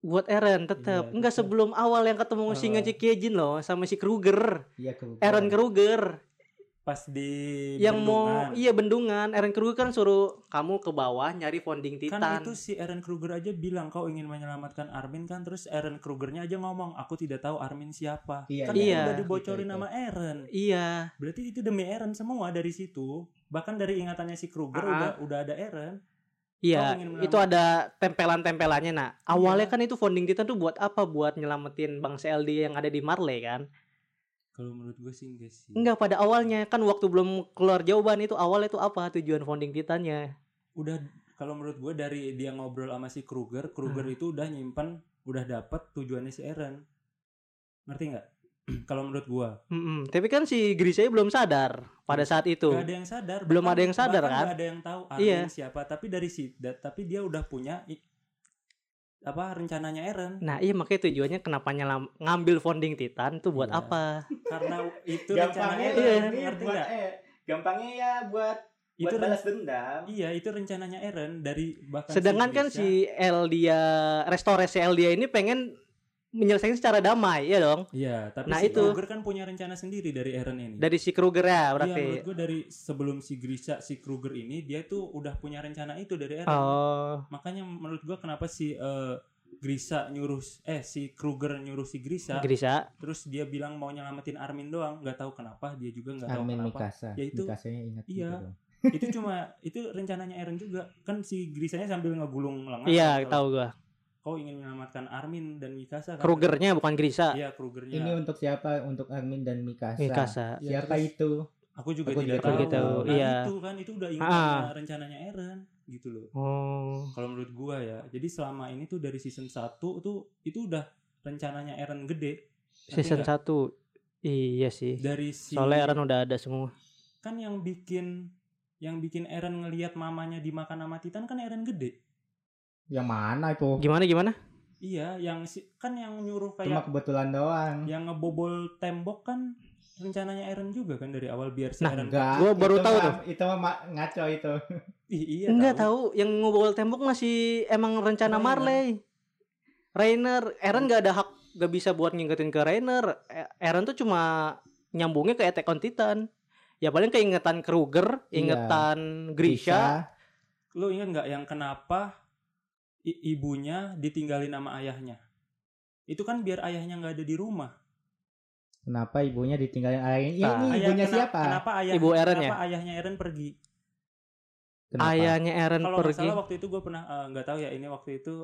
Buat Eren tetap Iya, Enggak tetep. sebelum awal yang ketemu si Oh. Ngechi Kyojin loh Sama si Kruger Iya Kruger. Eren Kruger pas di Yang mau bendungan. Iya bendungan Eren Kruger kan suruh Kamu ke bawah nyari founding kan Titan itu si Eren Kruger aja bilang kau ingin menyelamatkan Armin kan terus Eren Krugernya aja ngomong aku tidak tahu Armin siapa Iya, kan iya. itu udah dibocorin itu. sama Eren Iya berarti itu demi Eren semua dari situ bahkan dari ingatannya si Kruger Ah. udah udah ada Eren Iya itu ada tempelan-tempelannya Nah awalnya kan itu founding Titan tuh buat apa? Buat nyelamatin bangsa LD yang ada di Marley kan? Kalau menurut gue sih enggak sih. Enggak pada awalnya. Kan waktu belum keluar jawaban itu Awalnya itu apa tujuan founding Titannya udah kalau menurut gue dari dia ngobrol sama si Kruger Kruger Hmm. itu udah nyimpan udah dapat tujuannya si Eren. Ngerti nggak <clears throat> kalau menurut gue Mm-mm. Tapi kan si Grisha belum sadar pada saat itu. Gak ada yang sadar Belum bahkan- ada yang sadar, kan? nggak ada yang tahu Armin Iya. siapa tapi dari si da- tapi dia udah punya i- apa rencananya Eren Nah iya makanya tujuannya kenapa nyelam ngambil founding Titan tuh buat Iya. apa? karena itu rencananya Iya. ya, Eren ini ngerti buat eh, gampangnya ya buat itu buat balas dendam. iya itu rencananya Eren dari bahkan Sedangkan kan Grisha- si Eldia restorasi Eldia ini pengen menyelesaikan secara damai ya dong. iya tapi Nah, si itu. Kruger kan punya rencana sendiri dari Eren ini Dari si Kruger ya Iya, berarti. menurut gue dari sebelum si Grisha si Kruger ini dia tuh udah punya rencana itu dari Eren oh. makanya menurut gua kenapa si eh, Grisha nyuruh eh si Kruger nyuruh si Grisha Grisha. terus dia bilang mau nyelamatin Armin doang nggak tahu kenapa dia juga nggak tahu kenapa Mikasa. Ya itu- Mikasanya ingat iya. gitu dong. itu cuma itu rencananya Eren juga kan si Grisanya sambil ngegulung lengan Iya tahu gua. Kau ingin menyelamatkan Armin dan Mikasa kan Krugernya bukan Grisha. iya Krugernya Ini untuk siapa? Untuk Armin dan Mikasa. Mikasa. Iya, Siapa terus itu? aku juga Aku tidak juga tahu, Nah, iya. itu kan itu udah ingat Ah. rencananya Eren gitu loh Oh. kalau menurut gua ya jadi selama ini tuh dari season 1 tuh itu udah rencananya Eren gede Season nggak? 1 Iya sih. dari si Soalnya Eren udah ada semua. kan yang bikin yang bikin Eren ngelihat mamanya dimakan sama Titan kan Eren gede Yang mana itu? Gimana gimana? iya yang si kan yang nyuruh Cuma kayak kebetulan doang. yang ngebobol tembok kan rencananya Eren juga kan dari awal biar si Nah, Eren Enggak. Gua baru itu tahu tuh. Itu mah ma- ngaco itu. <laughs> Ih, iya Enggak tahu. tahu, yang ngobol tembok masih emang rencana Rainer. Marley. Rainer, Eren nggak ada hak nggak bisa buat ngingetin ke Rainer. E- Eren tuh cuma nyambungnya ke Attack on Titan. Ya paling keingetan Kruger, Iya. ingetan Grisha. Lo ingat nggak yang kenapa i- ibunya ditinggalin sama ayahnya itu kan biar ayahnya nggak ada di rumah Kenapa ibunya ditinggalin ayahnya? Ya, Nah, ini Ayah- ibunya kena- siapa? kenapa ayah Ibu Eren kenapa ayahnya Eren pergi Kenapa? ayahnya Eren Kalau nggak pergi salah waktu itu gue pernah eh, nggak tahu ya ini waktu itu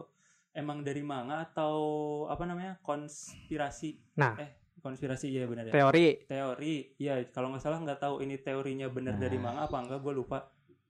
emang dari manga atau apa namanya konspirasi. Nah. eh konspirasi ya benar ya. teori Teori, ya kalau nggak salah nggak tahu ini teorinya benar Nah. dari manga apa enggak gue lupa.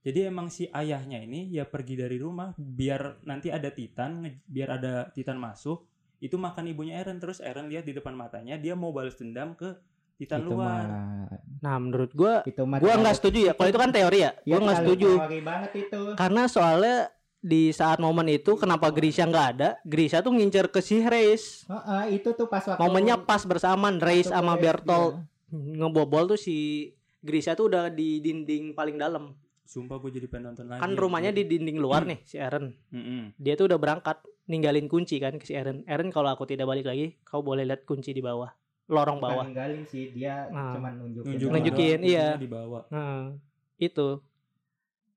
Jadi emang si ayahnya ini ya pergi dari rumah biar nanti ada Titan, biar ada Titan masuk, itu makan ibunya Eren. Terus Eren lihat di depan matanya dia mau balas dendam ke Titan itu luar. mah nah menurut gua itu mah gua nggak setuju ya. Kalau itu kan teori ya. Ya, gua nggak setuju. banget itu. Karena soalnya di saat momen itu kenapa Grisha nggak ada? Grisha tuh ngincer ke si Reis. Heeh, itu tuh pas waktu momennya pas bersamaan Reis sama Reis, Bertolt iya. ngebobol tuh si Grisha tuh udah di dinding paling dalam Sumpah gue jadi pengen nonton lagi. kan rumahnya di dinding luar nih si Eren Mm-mm. dia tuh udah berangkat ninggalin kunci kan ke si Eren Eren kalau aku tidak balik lagi kau boleh lihat kunci di bawah lorong Bukan bawah ninggalin sih dia Nah. cuman nunjukin Nunjukin. Nunjukin, doang, iya. kuncinya dibawa. nah itu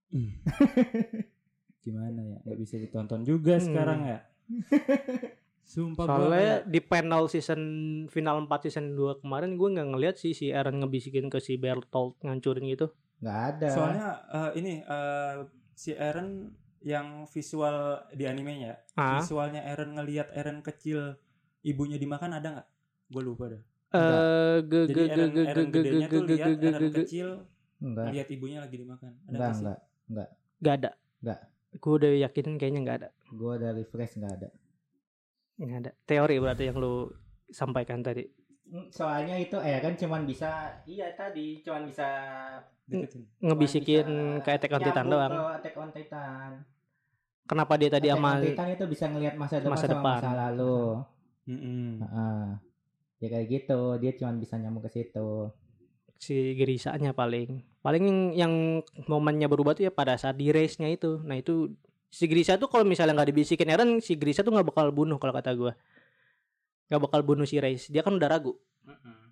<laughs> Gimana ya? Nggak bisa ditonton juga Hmm. sekarang ya. <laughs> Sumpah gua soalnya kayak- di panel season final 4 season 2 kemarin gue nggak ngeliat sih si Eren ngebisikin ke si Bertolt ngancurin gitu nggak ada soalnya eh, ini eh, si Eren yang visual di animenya, ah visualnya Eren ngelihat Eren kecil ibunya dimakan ada nggak? Gue lupa dah. eh Jadi Eren, Eren ge ge gedenya ge tuh lihat Eren kecil enggak lihat ibunya lagi dimakan. Ada enggak nggak sih? enggak Gak ada. Nggak. Gue udah yakinin kayaknya nggak ada. gua dari fresh nggak ada Nggak ada. Teori berarti yang lu sampaikan tadi. Mm, soalnya itu Eren cuman bisa iya tadi cuman bisa Deketin. Ngebisikin cuman bisa ke Attack on Titan nyambung doang. ke Attack on Titan Kenapa dia tadi Attack sama on Titan itu bisa ngelihat masa depan masa sama depan. masa lalu Mm-mm. Heeh. ya kayak gitu dia cuman bisa nyambung ke situ si Gerisanya paling paling yang, yang momennya berubah tuh ya pada saat di race-nya itu. Nah itu si Grisa tuh kalau misalnya nggak dibisikin Eren si Grisa tuh nggak bakal bunuh kalau kata gua nggak bakal bunuh si Race dia kan udah ragu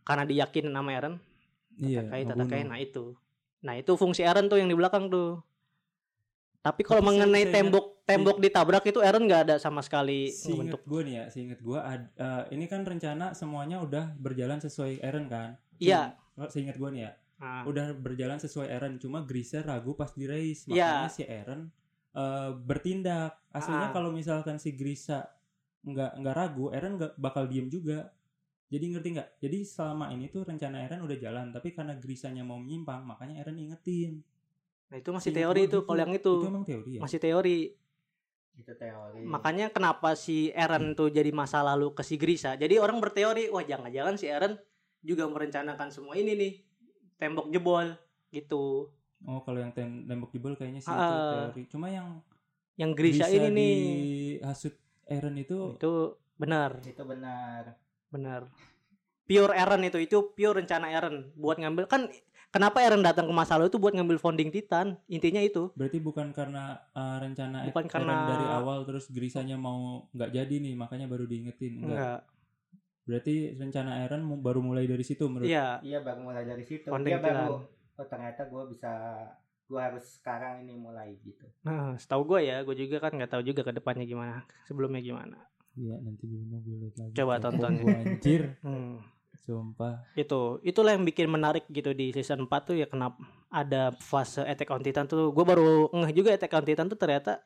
karena diyakin sama Eren Iya. Tatakai ngebunuh. Tatakai nah itu nah itu fungsi Eren tuh yang di belakang tuh tapi kalau mengenai seingat- tembok tembok ditabrak itu Eren nggak ada sama sekali ngebentuk gue nih ya, seinget gue ini kan rencana semuanya udah berjalan sesuai Eren kan? Iya. Oh, Seinget gue nih ya, Nah, udah berjalan sesuai Eren, cuma Grisha ragu pas di race, Iya. makanya si Eren eh, bertindak. Aslinya Ah. kalau misalkan si Grisha nggak nggak ragu, Eren nggak bakal diem juga. Jadi ngerti nggak? Jadi selama ini tuh rencana Eren udah jalan, tapi karena Grisanya mau menyimpang, makanya Eren ingetin. nah itu masih teori itu kalau yang itu, Itu emang teori ya? masih teori itu teori makanya kenapa si Eren tuh jadi masa lalu ke si Grisa jadi orang berteori wah jangan-jangan si Eren juga merencanakan semua ini nih tembok jebol gitu Oh kalau yang tem- tembok jebol kayaknya sih itu Ah. teori. Cuma yang yang Grisa bisa ini nih dihasut Eren itu itu benar. Itu benar. Benar. Pure Eren itu itu pure rencana Eren buat ngambil kan kenapa Eren datang ke masa lalu itu buat ngambil founding Titan? Intinya itu. Berarti bukan karena uh, rencana Bukan Eren karena- dari awal terus Grisanya mau nggak jadi nih makanya baru diingetin enggak. enggak. Berarti rencana mu- baru mulai dari situ menurut iya. Iya baru mulai dari situ. Founding dia baru. Titan. oh ternyata gue bisa gue harus sekarang ini mulai gitu nah setahu gue ya gue juga kan nggak tahu juga ke depannya gimana sebelumnya gimana Iya nanti di rumah gue lihat lagi. Coba tonton. gua, anjir. <laughs> hmm. Sumpah. itu itulah yang bikin menarik gitu di season 4 tuh ya kenapa ada fase Attack on Titan tuh gue baru ngeh juga Attack on Titan tuh ternyata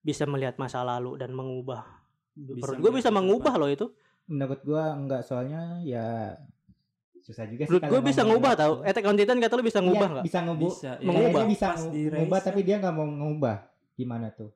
bisa melihat masa lalu dan mengubah gue bisa mengubah depan. loh itu menurut gue enggak soalnya ya susah juga sih menurut gue bisa ngubah tau. Attack on Titan kata lu bisa ngubah Iya, nggak? bisa ngubah. Bisa. Iya, Mengubah. dia bisa ngubah. tapi dia nggak mau ngubah. Gimana tuh?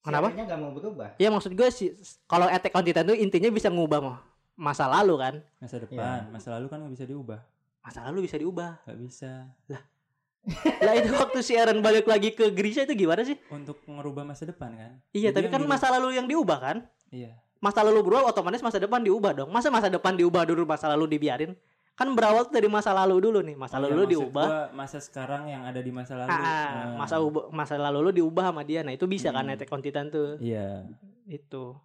Kenapa? Arennya nggak mau berubah. Ya maksud gue sih kalau Attack on Titan tuh intinya bisa ngubah mah masa lalu kan? Masa depan, masa lalu kan nggak bisa diubah. masa lalu bisa diubah. Gak bisa. <laughs> lah. Itu waktu si Eren balik lagi ke Grisha itu gimana sih? Untuk ngerubah masa depan kan? iya Jadi tapi kan masa lalu yang diubah kan? Iya. masa lalu berubah otomatis masa depan diubah dong. Masa masa depan diubah dulu masa lalu dibiarin kan berawal tuh dari masa lalu dulu nih. Masa Oh, lalu ya, diubah. gua masa sekarang yang ada di masa lalu. Ah, Nah, masa ubah, masa lalu lu diubah sama dia. Nah itu bisa kan Hmm. Attack on Titan tuh. Iya. itu.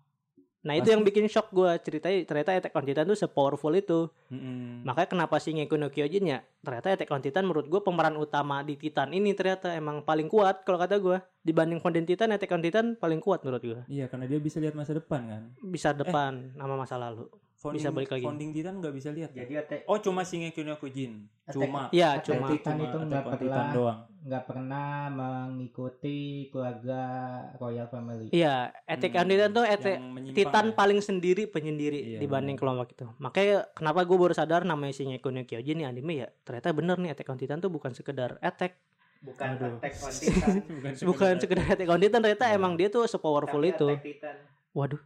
Nah itu Pasti- yang bikin shock gua ceritanya ternyata Attack on Titan tuh sepowerful itu. Mm-mm. makanya kenapa si Ngeko no Kyojin ya ternyata Attack on Titan menurut gua pemeran utama di Titan ini ternyata emang paling kuat kalau kata gua. Dibanding Founding Titan Attack on Titan paling kuat menurut gua. Iya, karena dia bisa lihat masa depan kan. bisa depan nama masa lalu Founding, Bisa balik lagi. Founding Titan nggak bisa lihat. kan? jadi Oh, cuma Shingeki no Kyojin. Attack- Cuma. Iya Attack cuma Titan Cuma itu nggak pernah doang. nggak pernah mengikuti keluarga royal family. Iya, Attack Hmm, Titan tuh Attack Titan ya. paling sendiri penyendiri Iya, dibanding benar. kelompok itu. Makanya kenapa gue baru sadar namanya Shingeki no Kyojin nih anime ya. Ternyata bener nih Attack on Titan tuh bukan sekedar attack, Bukan Aduh. Attack on Titan. <laughs> bukan sekedar Attack on Titan ternyata Iya. emang dia tuh sepowerful tapi itu. Titan. Waduh.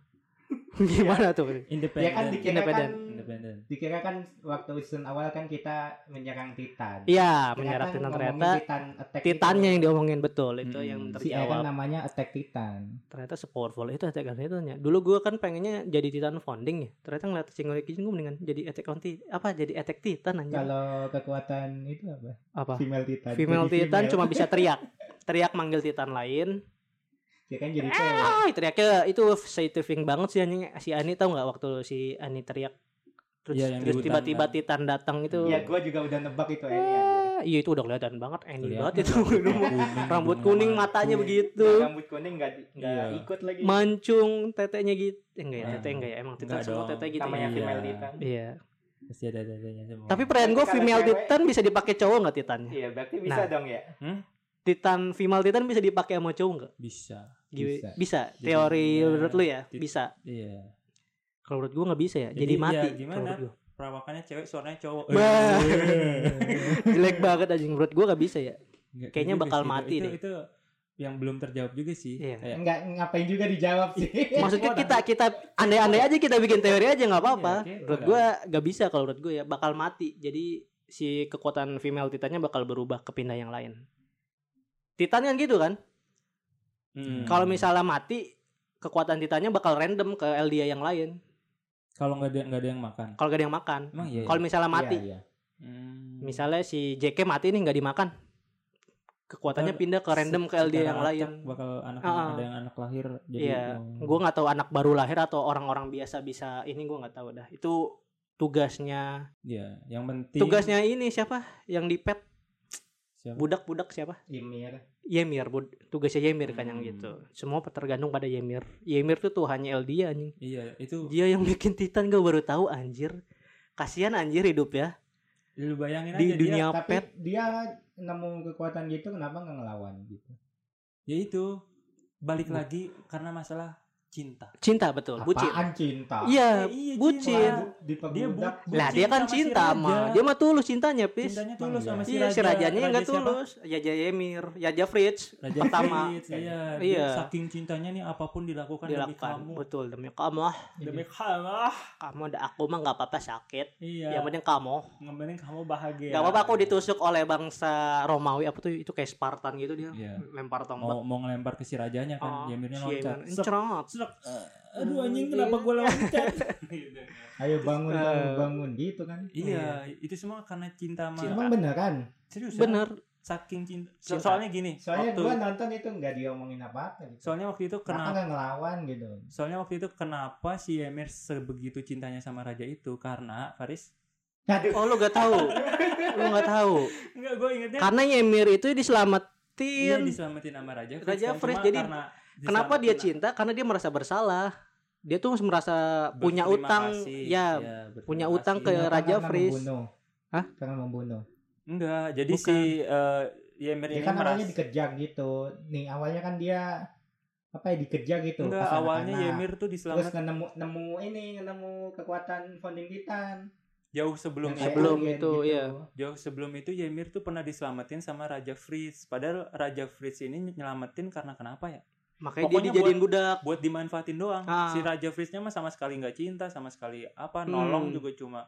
<laughs> Gimana tuh? independen Ya kan dikira kan Independen. independen dikira kan waktu season awal kan kita menyerang Titan. Iya, Ternyata menyerang Titan ternyata Titan attack Titannya itu. yang diomongin betul itu Hmm. yang si Eren terjawab. namanya Attack Titan. Ternyata sepowerful itu Attack on Titan ya. Dulu gue kan pengennya jadi Titan founding ya. Ternyata ngeliat Shingeki Kyojin gue mendingan jadi Attack on Titan apa jadi Attack Titan anjir. Kalau kekuatan itu apa? Apa? Female Titan. Female Jadi Titan female. cuma bisa teriak. <laughs> Teriak manggil Titan lain. Ya kan jadi cewek. Ah, teriaknya itu scientific banget sih anjing. Si Ani tahu nggak waktu si Ani teriak terus, di terus tiba-tiba kan. Titan datang itu. Iya, gua juga udah nebak itu anjir. Ah, iya itu udah kelihatan banget Ani banget itu. <laughs> kuning, Rambut kuning, matanya begitu. Rambut kuning enggak enggak Iya. ikut lagi. Mancung, tetenya gitu. Eh, enggak ya, Ah. tetenya enggak ya. Emang Titan semua tete gitu. Namanya ya. Iya. female Titan. Iya. pasti ada dadanya semua Tapi pertanyaan gue female cewek- Titan bisa dipakai cowok nggak Titannya? Iya, berarti bisa Nah. dong ya. Titan female Titan bisa dipakai sama cowok nggak? bisa Bisa. Bisa. Jadi, Teori ya, menurut lu ya? tit- Bisa. iya Kalau menurut gue nggak bisa ya. Jadi, Jadi, mati. ya, gimana? gua. perawakannya cewek suaranya cowok. Eh. <laughs> Jelek banget anjing menurut gue nggak bisa ya. Nggak Kayaknya bakal sih, itu- mati itu, deh. itu yang belum terjawab juga sih Iya. Kayak, Enggak ngapain juga dijawab sih. <laughs> Maksudnya kita kita andai-andai aja kita bikin teori aja nggak apa-apa. Iya, oke, menurut gue nggak bisa kalau menurut gue ya bakal mati. Jadi si kekuatan female Titannya bakal berubah ke pindah yang lain. Titan kan gitu kan? Hmm. Kalau misalnya mati kekuatan Titannya bakal random ke LDA yang lain. kalau nggak ada nggak ada yang makan Kalau gak ada yang makan. emang iya, iya? Kalau misalnya mati, Iya, iya. Hmm. misalnya si JK mati nih nggak dimakan, kekuatannya Ntar pindah ke random ke LDA yang lain. bakal anak Ah, ah. ada yang anak lahir jadi Iya, oh. gue nggak tahu anak baru lahir atau orang-orang biasa bisa ini gue nggak tahu dah. Itu tugasnya Iya, yang penting tugasnya ini siapa yang di pet siapa? budak-budak siapa Ymir. Ymir bud tugasnya Ymir kan yang Hmm. gitu. Semua tergantung pada Ymir Ymir tuh tuh hanya LDA anjing. Iya, itu dia yang bikin Titan gue baru tahu anjir. Kasihan anjir hidup ya. Lu bayangin di aja dunia dia, Tapi pet. dia nemu kekuatan gitu kenapa nggak ngelawan gitu? ya itu balik lagi karena masalah cinta. cinta betul bucin Apaan cinta? iya Eh, iya, bucin cinta. Diperbudak. bu- lah bucin dia kan sama si cinta raja. mah dia mah tulus cintanya pis Cintanya tulus sama si iya raja. si rajanya yang Raja tulus ya Ymir ya Fritz Raja Pertama. Fritz, iya. Iya. Dia saking cintanya nih apa pun dilakukan, demi dilakukan kamu. betul demi kamu. Demi kamu. kamu ada aku mah nggak apa-apa sakit Iya. yang penting kamu Yang penting kamu bahagia. Gak apa-apa aku ditusuk oleh bangsa Romawi apa tuh itu kayak Spartan gitu dia Iya. lempar Mau tombak. mau ngelempar ke si rajanya kan, Oh, Yamirnya si loncat. Eh, Aduh anjing kenapa gue loncat? <laughs> Ayo bangun kamu Eh. bangun gitu kan? Iya, itu semua karena cinta sama Emang beneran? serius. Bener. Saking cinta. So- Cinta. Soalnya gini, Soalnya waktu gua nonton itu nggak diomongin apa-apa gitu. soalnya waktu itu Kenapa nggak ngelawan gitu? soalnya waktu itu kenapa si Ymir sebegitu cintanya sama raja itu karena Faris Aduh. Oh lu gak tahu. <laughs> lu gak tahu. enggak gue ingetnya Karena Ymir itu iya diselamatin. diselamatin sama raja Fritz Raja kan. Fritz, Cuma jadi Kenapa dia cinta? Karena dia merasa bersalah. Dia tuh merasa punya utang, kasih. ya, berterima punya kasih. utang ke Kenapa Raja Fritz. membunuh? Hah? Karena membunuh. enggak jadi Bukan. si eh, Ymir Dia ini kan awalnya merasa dikejar gitu. Nih awalnya kan dia apa ya dikejar gitu. enggak awalnya anak-anak. Ymir tuh Terus diselamatkan nemu nemu ini nemu kekuatan founding titan. Jauh sebelum kayak Sebelum alien itu, iya. jauh sebelum itu Ymir tuh pernah diselamatin sama Raja Fritz padahal Raja Fritz ini nyelamatin karena kenapa ya Makanya Pokoknya dia dijadiin budak. buat dimanfaatin doang. Ah. Si Raja Fritznya mah sama sekali nggak cinta, sama sekali apa Hmm. nolong juga cuma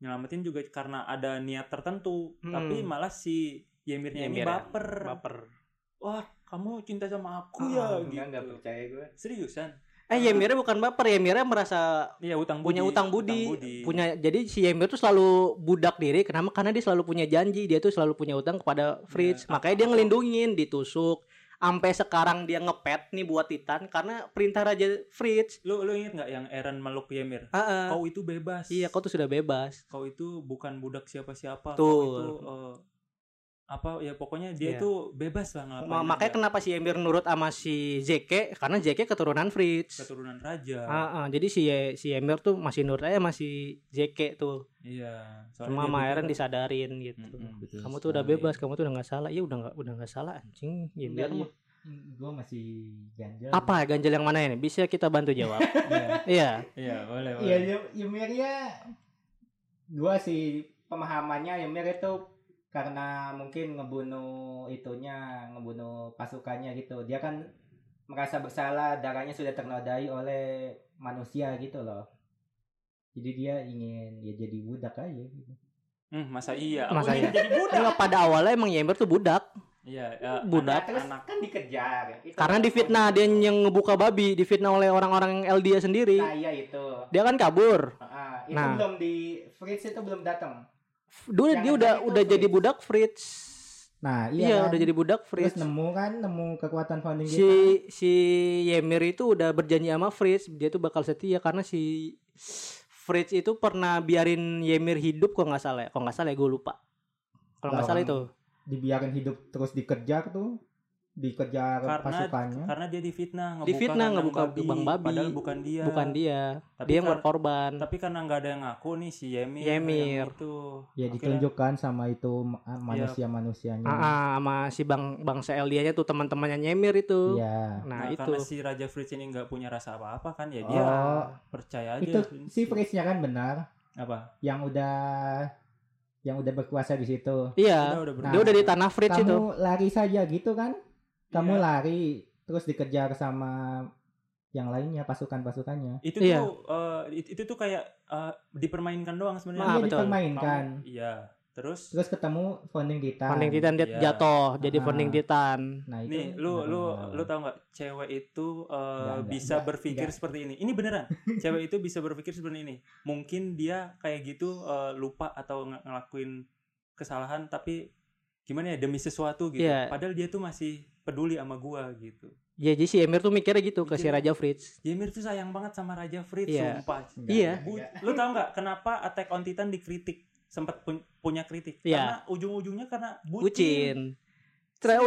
nyelamatin juga karena ada niat tertentu. Hmm. Tapi malah si Yemirnya ini Ymir ya, baper. Baper. Wah, kamu cinta sama aku Ah, ya gitu. Enggak enggak percaya gue. Seriusan? Eh Ymirnya bukan baper, Ymirnya merasa Iya, utang punya utang budi, Utang budi. punya jadi si Ymir tuh selalu budak diri kenapa karena dia selalu punya janji dia tuh selalu punya utang kepada Fritz Ya, makanya dia ngelindungin ditusuk sampai sekarang dia ngepet nih buat Titan karena perintah Raja Fritz Lu lu inget nggak yang Eren meluk Ymir? Ah, ah. Kau itu bebas. iya kau tuh sudah bebas Kau itu bukan budak siapa-siapa. Tuh. Kau itu eh, apa ya pokoknya dia Iya. tuh bebas lah ngelakuin makanya aja. kenapa si Ymir nurut sama si Zeke karena Zeke keturunan Fritz. keturunan raja Ah, ah, jadi si si Ymir tuh masih nurut aja masih Zeke tuh. iya Cuma sama Eren disadarin gitu. Mm-mm. Betul Kamu tuh udah bebas, kamu tuh udah nggak salah. Iya udah nggak udah nggak salah anjing. Ymir Enggak, mah. gue masih ganjal Apa ganjel yang mana ini? Bisa kita bantu jawab. <laughs> Iya. Iya. iya boleh boleh Iya, Ymir ya gua sih pemahamannya Ymir itu karena mungkin ngebunuh itunya, ngebunuh pasukannya gitu. Dia kan merasa bersalah, darahnya sudah ternodai oleh manusia gitu loh. Jadi dia ingin ya jadi budak aja gitu. Hmm, masa iya Masa iya? jadi budak Enggak pada awalnya emang Ymir tuh budak. iya ya, Budak. Terus anak kan dikejar. Itu Karena difitnah dia yang ngebuka babi, difitnah oleh orang-orang LDA sendiri. Nah, iya itu. Dia kan kabur. Ah, itu Nah. belum di Fritz itu belum datang. Dulu dia udah udah jadi Fritz. budak Fritz. Nah, Iya, udah jadi budak Terus Fritz. nemu kan, nemu kekuatan founding Si si Ymir itu udah berjanji sama Fritz, dia tuh bakal setia karena si Fritz itu pernah biarin Ymir hidup kok nggak salah ya. Kok nggak salah ya gue lupa. Kalau nggak salah itu. dibiarin hidup terus dikejar tuh dikejar Karena- pasukannya karena dia difitnah ngebuka Difitnah, kandang ngebuka gerbang babi. padahal bukan dia Bukan dia. Tapi dia yang berkorban. tapi karena nggak ada yang ngaku nih si Ymir. yang itu ya Akhirnya- ditunjukkan sama itu manusia manusianya Ah, ah, sama si bang bangsa LDA-nya tuh teman-temannya Ymir itu. Iya. Nah, Nah, itu. karena si Raja Fritz ini nggak punya rasa apa-apa kan ya dia Oh, percaya aja itu si Fritznya kan benar apa yang udah yang udah berkuasa di situ Iya. udah udah ber- Dia udah di tanah Fritz kamu itu. lari saja gitu kan kamu Iya. lari terus dikejar sama yang lainnya pasukan-pasukannya itu Iya. tuh eh, it- itu tuh kayak eh, dipermainkan doang Ah, sebenarnya dia betul. dipermainkan Kamu- iya terus terus ketemu founding Titan Founding Titan dia Iya. jatuh jadi Ah. Founding Titan. nah itu nih lu lu benar. lu tau nggak cewek itu eh, Nggak, nggak, bisa nggak, berpikir nggak. seperti ini ini beneran <laughs> cewek itu bisa berpikir seperti ini mungkin dia kayak gitu eh, lupa atau ng- ngelakuin kesalahan tapi gimana ya demi sesuatu gitu Iya. padahal dia tuh masih peduli sama gua gitu Ya jadi si Emir tuh mikirnya gitu ke si Raja Fritz. Ymir tuh sayang banget sama Raja Fritz Iya. sumpah Iya. enggak. lu tau nggak kenapa Attack on Titan dikritik sempat pun- punya kritik Iya. karena ujung-ujungnya karena bucin, Bucin.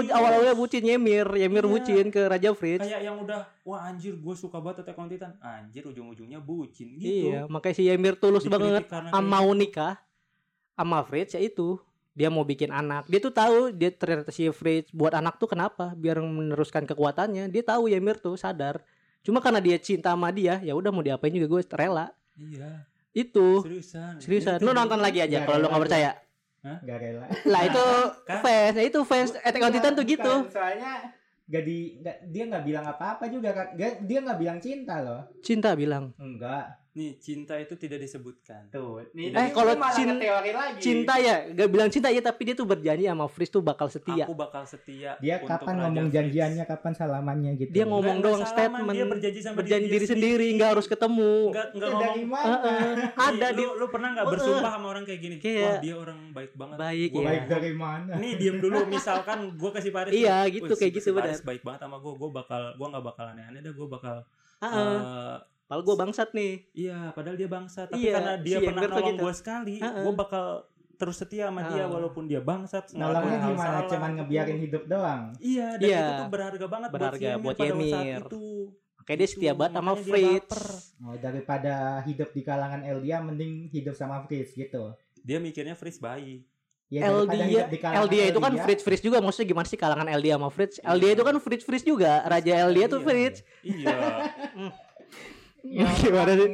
Awal-awalnya bucin Ymir, Ymir Iya. bucin ke Raja Fritz. kayak yang udah wah anjir gue suka banget Attack on Titan anjir ujung-ujungnya bucin gitu Iya, makanya si Ymir tulus Dikritik banget karena am- mau nikah sama Fritz ya itu. Dia mau bikin anak. Dia tuh tahu dia ternyata si Fritz buat anak tuh kenapa? Biar meneruskan kekuatannya. Dia tahu Ymir tuh sadar. Cuma karena dia cinta sama dia, ya udah mau diapain juga gue rela. iya Itu seriusan seriusan. Itu Lu nonton lagi aja Nggak kalau lu rela nggak percaya. Nggak rela Lah itu Kan? fans, ya itu fans Attack on Titan tuh gitu. soalnya gak di nggak- dia nggak bilang apa-apa juga kan dia nggak bilang cinta loh Cinta bilang. enggak nih cinta itu tidak disebutkan tuh nih Eh, kalau malah cin- teori lagi Cinta ya, gak bilang cinta ya tapi dia tuh berjanji sama Fritz tuh bakal setia. aku bakal setia dia untuk kapan Raja ngomong Fritz. janjiannya kapan salamannya gitu Dia ngomong nggak doang salaman, statement. dia berjanji sama berjanji diri sendiri nggak harus ketemu. nggak nggak ngomong dari mana Heeh. Ada Nih, di lu, lu pernah nggak bersumpah sama orang kayak gini Kayak- wah dia orang baik banget Baik, Gua ya. baik dari mana nih diem dulu misalkan gue kasih Paris Iya, gitu, "Wih, kayak gitu, Paris benar. baik banget sama gue gue bakal gue nggak bakal aneh-aneh dah gue bakal Heeh. Padahal gue bangsat nih. iya padahal dia bangsa tapi Iya, karena dia si pernah Ember tuh nolong gitu. gue sekali Heeh. gue bakal terus setia sama dia Ah. walaupun dia bangsat nolongnya hal gimana salah, cuman gitu. ngebiarin hidup doang iya dan Iya. itu tuh berharga banget Berharga buat, si buat Ymir pada saat Ymir. itu Kayak dia Gitu, setia banget sama dia Fritz. oh, daripada hidup di kalangan Eldia mending hidup sama Fritz gitu dia mikirnya Fritz baik ya, kalangan LDA itu kan Eldia, Fritz Fritz juga maksudnya gimana sih kalangan LDA sama Fritz? LDA itu kan Fritz Fritz juga, raja LDA tuh Iya. Fritz. iya yang Gimana sih?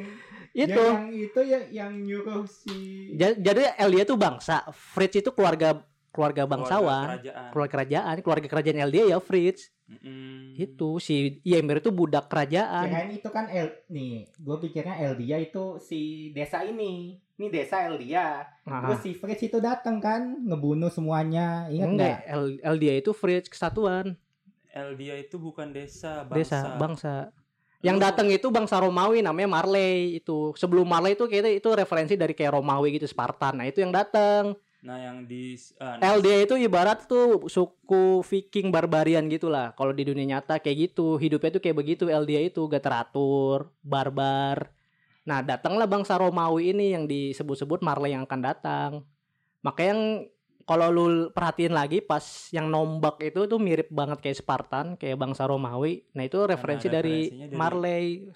Itu. Ya, yang itu ya yang nyuruh si Ja- Jadi LDA tuh bangsa, Fritz itu keluarga keluarga bangsawan, Keluarga kerajaan keluarga kerajaan, keluarga kerajaan LDA ya Fritz. Mm-mm. Itu si Ymir itu budak kerajaan. kirain itu kan El nih gue pikirnya Eldia itu si desa ini ini desa Eldia Nah, terus si Fritz itu datang kan ngebunuh semuanya ingat nggak enggak, L- LDA itu Fritz kesatuan, Eldia itu bukan desa bangsa desa, bangsa. Yang Lu- datang itu bangsa Romawi namanya Marley itu. Sebelum Marley itu kayaknya itu referensi dari kayak Romawi gitu Spartan. Nah, itu yang datang. nah yang di ah, nah, LDA itu ibarat tuh suku Viking barbarian gitulah. Kalau di dunia nyata kayak gitu, hidupnya tuh kayak begitu LDA itu gak teratur, barbar. Nah, datanglah bangsa Romawi ini yang disebut-sebut Marley yang akan datang. Makanya yang kalau lu perhatiin lagi pas yang nombak itu tuh mirip banget kayak Spartan, kayak bangsa Romawi. Nah, itu referensi dari, dari- Marley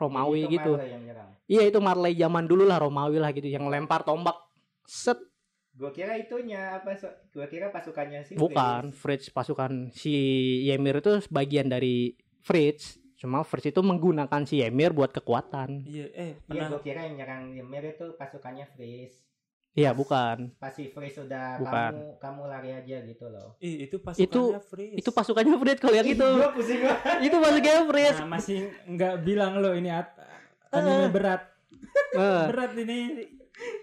Romawi itu gitu. Marley. Iya, itu Marley zaman dulu lah Romawi lah gitu, yang lempar tombak. Set, Gua kira itunya apa? so- Gua kira pasukannya sih. bukan Fritz pasukan si Ymir itu sebagian dari Fritz. Cuma Fritz itu menggunakan si Ymir buat kekuatan. Iya, eh Iya, pernah gua kira yang nyerang Ymir itu pasukannya Freeze. Iya, bukan. Pas si Freeze udah Bukan. kamu kamu lari aja gitu loh. Ih, itu pasukannya Freeze. Itu pasukannya Fritz kalau Ih, itu. Gua pusing gua. <laughs> itu pasukannya Fritz. Nah, masih nggak bilang lo ini at- anime berat. <laughs> Eh, Berat ini.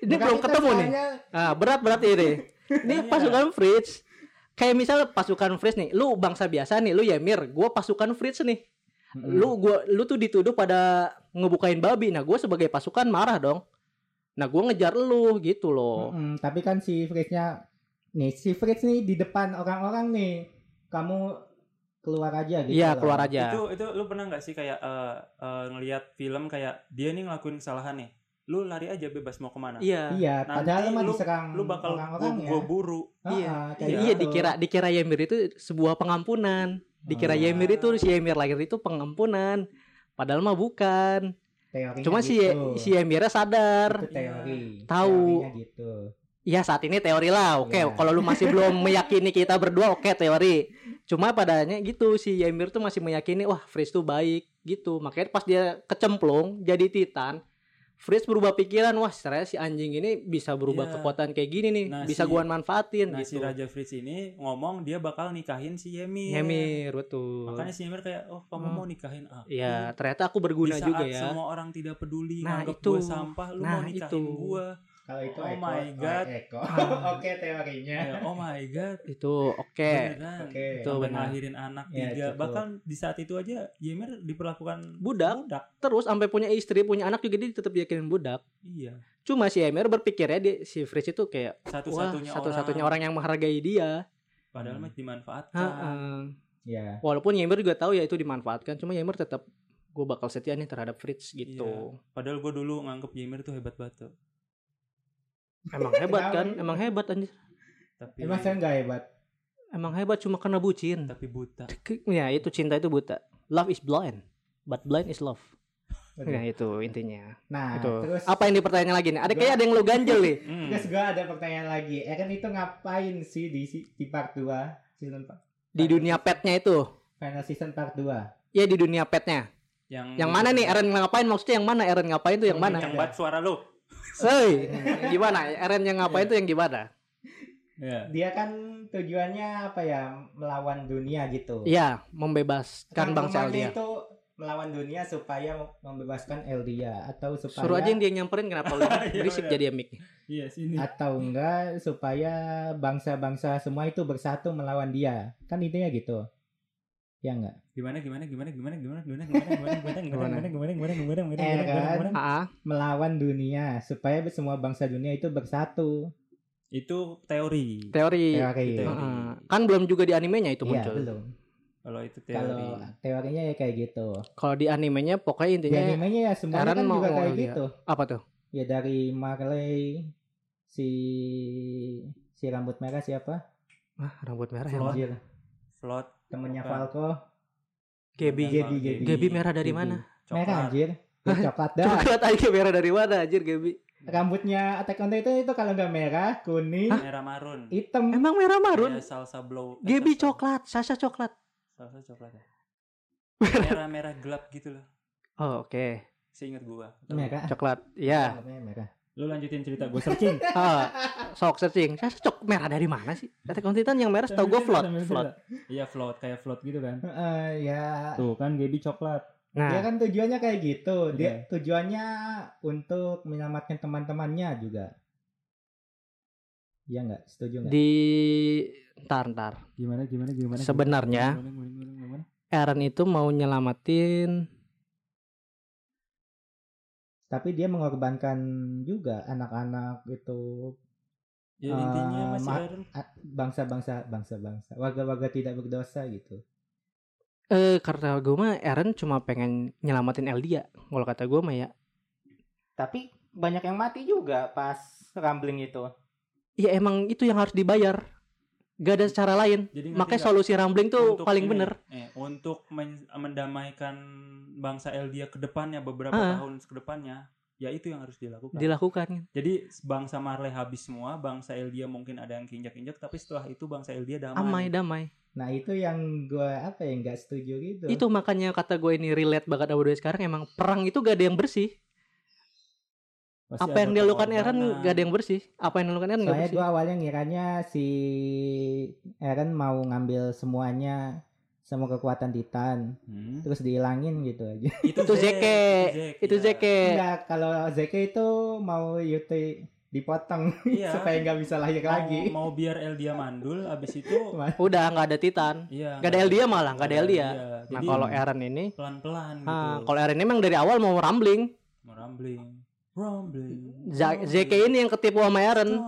ini Bukan belum itu ketemu nih. Ah, berat berarti ini. Ini pasukan Fritz. Kayak misal pasukan Fritz nih, lu bangsa biasa nih, lu Ymir, gua pasukan Fritz nih. Lu gua lu tuh dituduh pada ngebukain babi. Nah, gua sebagai pasukan marah dong. Nah, gua ngejar lu gitu loh. Mm-mm, tapi kan si Fritz-nya nih si Fritz nih di depan orang-orang nih. Kamu keluar aja gitu. Iya, loh. keluar aja. Itu itu lu pernah nggak sih kayak eh, eh, ngelihat film kayak dia nih ngelakuin kesalahan nih. Lu lari aja bebas mau ke mana. Iya. Iya, Nanti padahal mah diserang Lu bakal orang-orang gua, ya. gua buru. Ah, Iya. ah, kayak Iya, gitu. dikira dikira Ymir itu sebuah pengampunan. Dikira Oh. Ymir itu si Ymir lahir itu pengampunan. Padahal mah bukan. Teorinya Cuma si gitu. si Emirnya sadar. itu teori. Tahu. Gitu. Ya saat ini teori lah. Oke, Iya. kalau lu masih belum <laughs> meyakini kita berdua, oke teori. Cuma padanya gitu si Ymir tuh masih meyakini wah Fritz tuh baik gitu. Makanya pas dia kecemplung jadi Titan, Fritz berubah pikiran, wah ternyata si anjing ini bisa berubah Iya. kekuatan kayak gini nih, Nah, bisa si- gua manfaatin Nah, si gitu. Raja Fritz ini ngomong dia bakal nikahin si Ymir. Ymir betul. Makanya si Ymir kayak, "Oh, kamu Hmm. mau nikahin aku?" Ya, ternyata aku berguna Di saat juga ya. semua orang tidak peduli Nah, nganggap itu. gua sampah, lu Nah, mau nikahin itu. gua. Kalau itu Oh Eko. my God. Eko. Ah. <laughs> Oke teorinya. Ya, oh my god. Itu <laughs> oke. Beneran. Oke. Itu Sampai benar. ngelahirin anak Ya, tiga. cukup. Bahkan di saat itu aja Ymir diperlakukan Budak. budak. Terus sampai punya istri, punya anak juga dia tetap yakinin budak. Iya. Cuma si Ymir berpikirnya dia, si Fritz itu kayak Satu-satunya satu-satunya orang. orang yang menghargai dia. Padahal Hmm. mah dimanfaatkan. Heeh. Ya. Walaupun Ymir juga tahu ya itu dimanfaatkan, cuma Ymir tetap gue bakal setia nih terhadap Fritz gitu. Padahal gue dulu nganggep Ymir tuh hebat banget. tuh. Emang hebat kan? Emang hebat anjir. Tapi Emang saya nggak hebat. Emang hebat cuma karena bucin. tapi buta. Ya itu cinta itu buta. Love is blind, but blind is love. Betul. Nah itu intinya. Nah, itu. terus Apa yang dipertanyakan lagi nih? Ada kayak ada yang lu ganjel nih. <laughs> Hmm. terus gue ada pertanyaan lagi. Eren itu ngapain sih di di part 2 season Di dunia petnya itu. final season part 2? Ya di dunia petnya. Yang Yang mana nih? Eren ngapain? Maksudnya yang mana? Eren ngapain tuh yang Yang mana? Yang buat suara lu. Hei, gimana? Eren yang ngapain tuh yang gimana? Ya. Dia kan tujuannya apa ya? Melawan dunia gitu. Iya, membebaskan Kan bangsa Eldia. itu melawan dunia supaya membebaskan Eldia atau supaya Suruh aja yang dia nyamperin kenapa lu <laughs> Iya, berisik benar. jadi mic Iya sini. atau enggak supaya bangsa-bangsa semua itu bersatu melawan dia. Kan intinya gitu. Ya enggak? Gimana gimana gimana gimana gimana gimana gimana gimana gimana gimana gimana gimana gimana gimana gimana Eh, gimana kan? gimana Ah, Melawan dunia supaya semua bangsa dunia itu bersatu. Itu teori. teori. Teori. Kan belum juga di animenya itu Iya, muncul. belum. Kalau itu Kalau teori. teorinya ya kayak gitu. Kalau di animenya pokoknya Di intinya animenya ya semuanya kan juga kayak gitu. apa tuh? Ya dari Marley si si rambut merah siapa? Ah, rambut merah yang Float. Temennya. Falco. Gaby. Gaby, Gaby. Gaby merah dari Gaby. mana? Merah anjir. <laughs> Ya, coklat dah. Coklat aja merah dari mana anjir Gaby? Rambutnya Attack on Titan itu kalau nggak merah, kuning, Merah marun. hitam. Emang merah marun? Kayak salsa blow. eh, salsa- coklat, Sasha coklat. Salsa coklat. ya. Merah merah gelap gitu loh. Oh, oke. Seingat gua. Merah. Coklat. Iya. Merah. Lu lanjutin cerita gue searching. <laughs> Ah, sok searching. Sasha cok merah dari mana sih? Attack on Titan yang merah setahu gue float. Float. Iya float kayak float gitu kan. <laughs> Eh, ya Tuh kan Gaby coklat. dia Nah, kan tujuannya kayak gitu. Dia Iya. tujuannya untuk menyelamatkan teman-temannya juga. Iya nggak? Setuju nggak? di ntar ntar. Gimana gimana gimana. Sebenarnya Gimana, gimana, gimana, gimana? Eren itu mau nyelamatin Tapi dia mengorbankan juga anak-anak itu Ya intinya Eh, masih bangsa-bangsa bangsa-bangsa warga-warga tidak berdosa gitu. eh karena gue mah Eren cuma pengen nyelamatin Eldia. Kalau kata gue mah ya. Tapi banyak yang mati juga pas rambling itu. ya emang itu yang harus dibayar gak ada cara lain. Jadi makanya solusi rambling tuh Untuk paling ini, bener. eh, untuk men- mendamaikan bangsa Eldia ke depannya beberapa Ah. tahun ke depannya ya itu yang harus dilakukan. Dilakukan. Jadi bangsa Marley habis semua bangsa Eldia mungkin ada yang kinjak-injak tapi setelah itu bangsa Eldia damai. Damai damai. Nah itu yang gue apa ya nggak setuju gitu. itu makanya kata gue ini relate banget sama sekarang emang perang itu gak ada yang bersih Pasti apa yang dilakukan Eren gak ada yang bersih apa yang dilakukan Eren Soalnya bersih gue awalnya ngiranya si Eren mau ngambil semuanya semua kekuatan Titan Hmm. terus dihilangin gitu aja. <laughs> itu itu Zeke itu ya. Zeke Enggak, kalau Zeke itu mau Yuti dipotong <laughs> Iya. supaya nggak bisa lahir mau, lagi. mau biar Eldia mandul abis itu <laughs> udah nggak ada Titan iya Gak ada Eldia malah, gak ada Eldia. Nah kalau Eren ini, pelan-pelan gitu ah, kalau Eren ini emang dari awal mau rambling. mau rambling rambling Z- ZK ini yang ketipu sama R-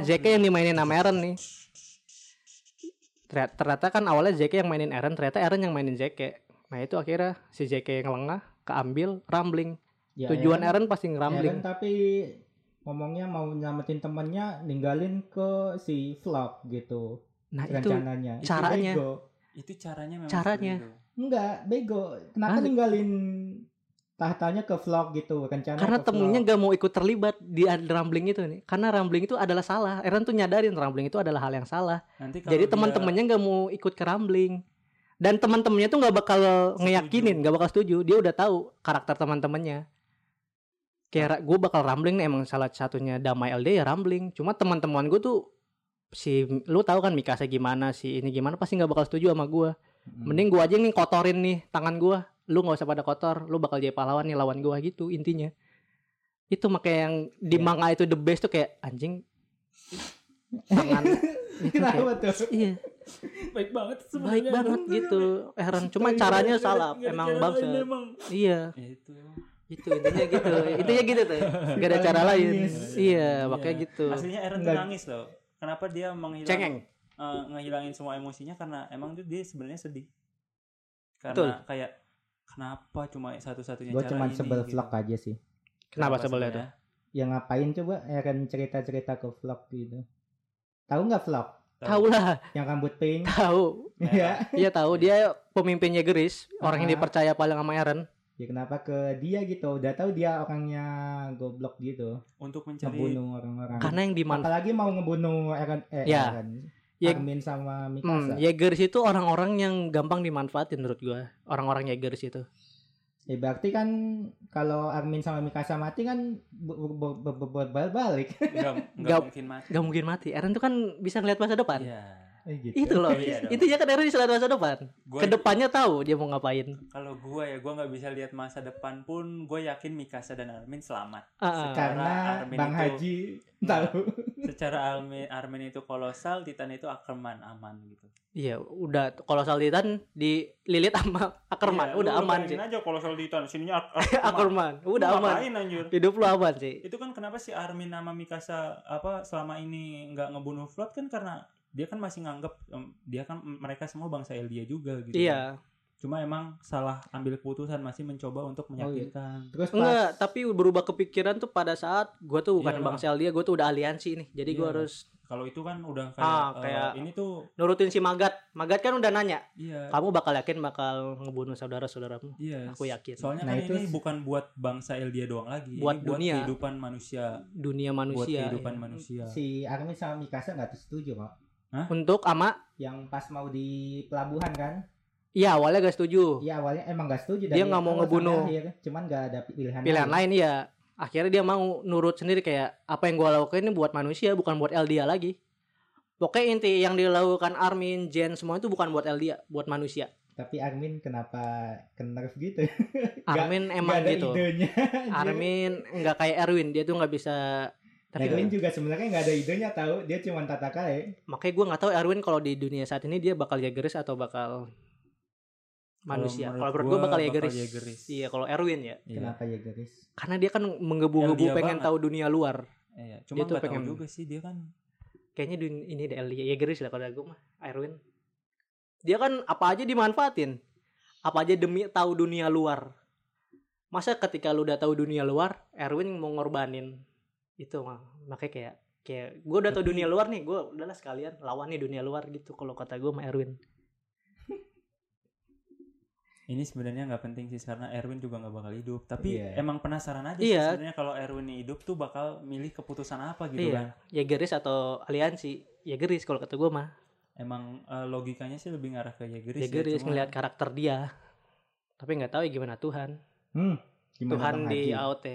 ZK yang dimainin sama Eren nih. Ternyata, ternyata kan awalnya ZK yang mainin Eren, ternyata Eren yang mainin ZK. Nah itu akhirnya si ZK yang lengah, keambil, rambling. Ya, Tujuan Eren, Eren pasti ngerambling. tapi ngomongnya mau nyelamatin temennya ninggalin ke si Vlog gitu Nah itu rencananya. Itu caranya. bego. itu caranya memang Caranya. Enggak, bego. Kenapa Hah? ninggalin tahtanya ke vlog gitu rencana karena ke temennya vlog. gak mau ikut terlibat di rambling itu nih. Karena rambling itu adalah salah. Eren tuh nyadarin rambling itu adalah hal yang salah. nanti kalau Jadi dia- teman-temannya nggak mau ikut ke rambling. Dan teman-temannya tuh nggak bakal ngeyakinin, nggak bakal setuju. Dia udah tahu karakter teman-temannya. Kayak gue bakal rambling nih emang salah satunya damai LD ya rambling. Cuma teman-teman gue tuh si lu tahu kan Mikasa gimana si ini gimana pasti nggak bakal setuju sama gue. Hmm. Mending gue aja nih kotorin nih tangan gue. Lu nggak usah pada kotor. Lu bakal jadi pahlawan nih lawan gue gitu intinya. Itu makanya yang di Ya. manga itu the best tuh kayak anjing. Tangan. <laughs> Itu kayak, Kenapa tuh? iya. Baik banget baik sebenarnya. banget gitu. Eren cuma Iya, caranya salah. emang bangsa. iya. Ya itu. Itu intinya gitu. Intinya gitu tuh. Gak ada cara lain. Nangis. iya makanya Iya. gitu. Aslinya Eren tuh nangis loh. Kenapa dia menghilang cengeng. eh, ngehilangin semua emosinya? Karena emang tuh dia sebenarnya sedih. Karena Betul. kayak kenapa cuma satu-satunya Gue cara cuma ini sebel gitu. vlog aja sih. kenapa sebelnya tuh Ya ngapain coba Eren cerita-cerita ke vlog gitu. Tahu nggak vlog? tahu lah Yang rambut pink? tahu Iya. iya tahu dia pemimpinnya Geris orang yang dipercaya paling sama Eren ya kenapa ke dia gitu? Udah tahu dia orangnya goblok gitu. untuk mencari Ngebunuh orang-orang. karena yang dimanfaat Apalagi mau ngebunuh Eren eh Ya. Eren. Ya- Armin sama Hmm, Mikasa. Yeagers itu orang-orang yang gampang dimanfaatin menurut gua orang-orang Yeagers itu Ya berarti kan kalau Armin sama Mikasa mati kan bu- bu- bu- bu- bu- balik. nggak nggak Nggak- mungkin mati gak mungkin mati Eren tuh kan bisa ngeliat masa depan Iya. Eh, gitu. itu loh Iya intinya kan Eren bisa lihat masa depan Gua- ke depannya tahu dia mau ngapain kalau gua ya gua nggak bisa lihat masa depan pun gue yakin Mikasa dan Armin selamat ah. Karena Armin Bang itu- Haji tahu. secara Armin Armin itu kolosal Titan itu Ackerman aman gitu Iya, udah kalau Titan dililit sama Ackerman, Iya, udah lu aman sih. aja kolosal Titan sininya <laughs> Ackerman, udah aman. Ngapain anjir Hidup lu aman sih. itu kan kenapa si Armin sama Mikasa apa selama ini nggak ngebunuh Flood kan karena dia kan masih nganggep em, dia kan mereka semua bangsa Eldia juga gitu kan. Iya. cuma emang salah ambil keputusan masih mencoba untuk iya. meyakinkan Terus pas Enggak, tapi berubah kepikiran tuh pada saat gua tuh bukan Iya. bangsa dia, gua tuh udah aliansi nih. Jadi gua Iya. harus kalau itu kan udah kayak, Ah, kayak- ini tuh nurutin si Magat. Magat kan udah nanya, iya kamu bakal yakin bakal ngebunuh saudara-saudaramu? iya Aku yakin. soalnya Nah, kan itu ini bukan buat bangsa Eldia doang lagi ini Buat dunia. kehidupan manusia Dunia buat manusia. kehidupan iya. manusia si Armin sama Mikasa nggak setuju kok. Untuk ama Yang pas mau di pelabuhan kan? Iya awalnya gak setuju. Iya awalnya emang nggak setuju. Dia nggak mau ngebunuh. akhir. Cuman nggak ada pilihan. Pilihan lain ya. Akhirnya dia mau nurut sendiri kayak apa yang gua lakukan ini buat manusia bukan buat Eldia lagi. Pokoknya inti yang dilakukan Armin, Jen semua itu bukan buat Eldia, buat manusia. Tapi Armin kenapa ke nerf gitu? Armin <laughs> emang nggak ada gitu. idenya. Armin nggak kayak Erwin, dia tuh nggak bisa. Tapi Erwin juga sebenarnya nggak ada idenya tahu. Dia cuma tata kae. makanya gue nggak tahu Erwin kalau di dunia saat ini dia bakal Jageris atau bakal manusia. Kalau menurut gua gue bakal Jageris. Iya, kalau Erwin ya. Iya. Kenapa ya guys? Karena dia kan menggebu-gebu pengen banget. tahu dunia luar. Iya, Dia cuma tahu pengen- juga sih dia kan Kayaknya dun- ini Eldia Jageris lah kalau gue mah. Erwin. Dia kan apa aja dimanfaatin. Apa aja demi tahu dunia luar. Masa ketika lu udah tahu dunia luar, Erwin mau ngorbanin itu mah. Makanya kayak kayak gue udah tau dunia luar nih gue udahlah sekalian lawan nih dunia luar gitu kalau kata gue sama Erwin ini sebenarnya nggak penting sih karena Erwin juga nggak bakal hidup tapi Iya. emang penasaran aja Iya. sih sebenarnya kalau Erwin ini hidup tuh bakal milih keputusan apa gitu kan iya Jageris atau aliansi Jageris kalau kata gue mah emang eh, logikanya sih lebih ngarah ke Jageris, Jageris ya, cuma- ngelihat karakter dia tapi nggak tahu ya gimana Tuhan Hmm, gimana Tuhan di? AOT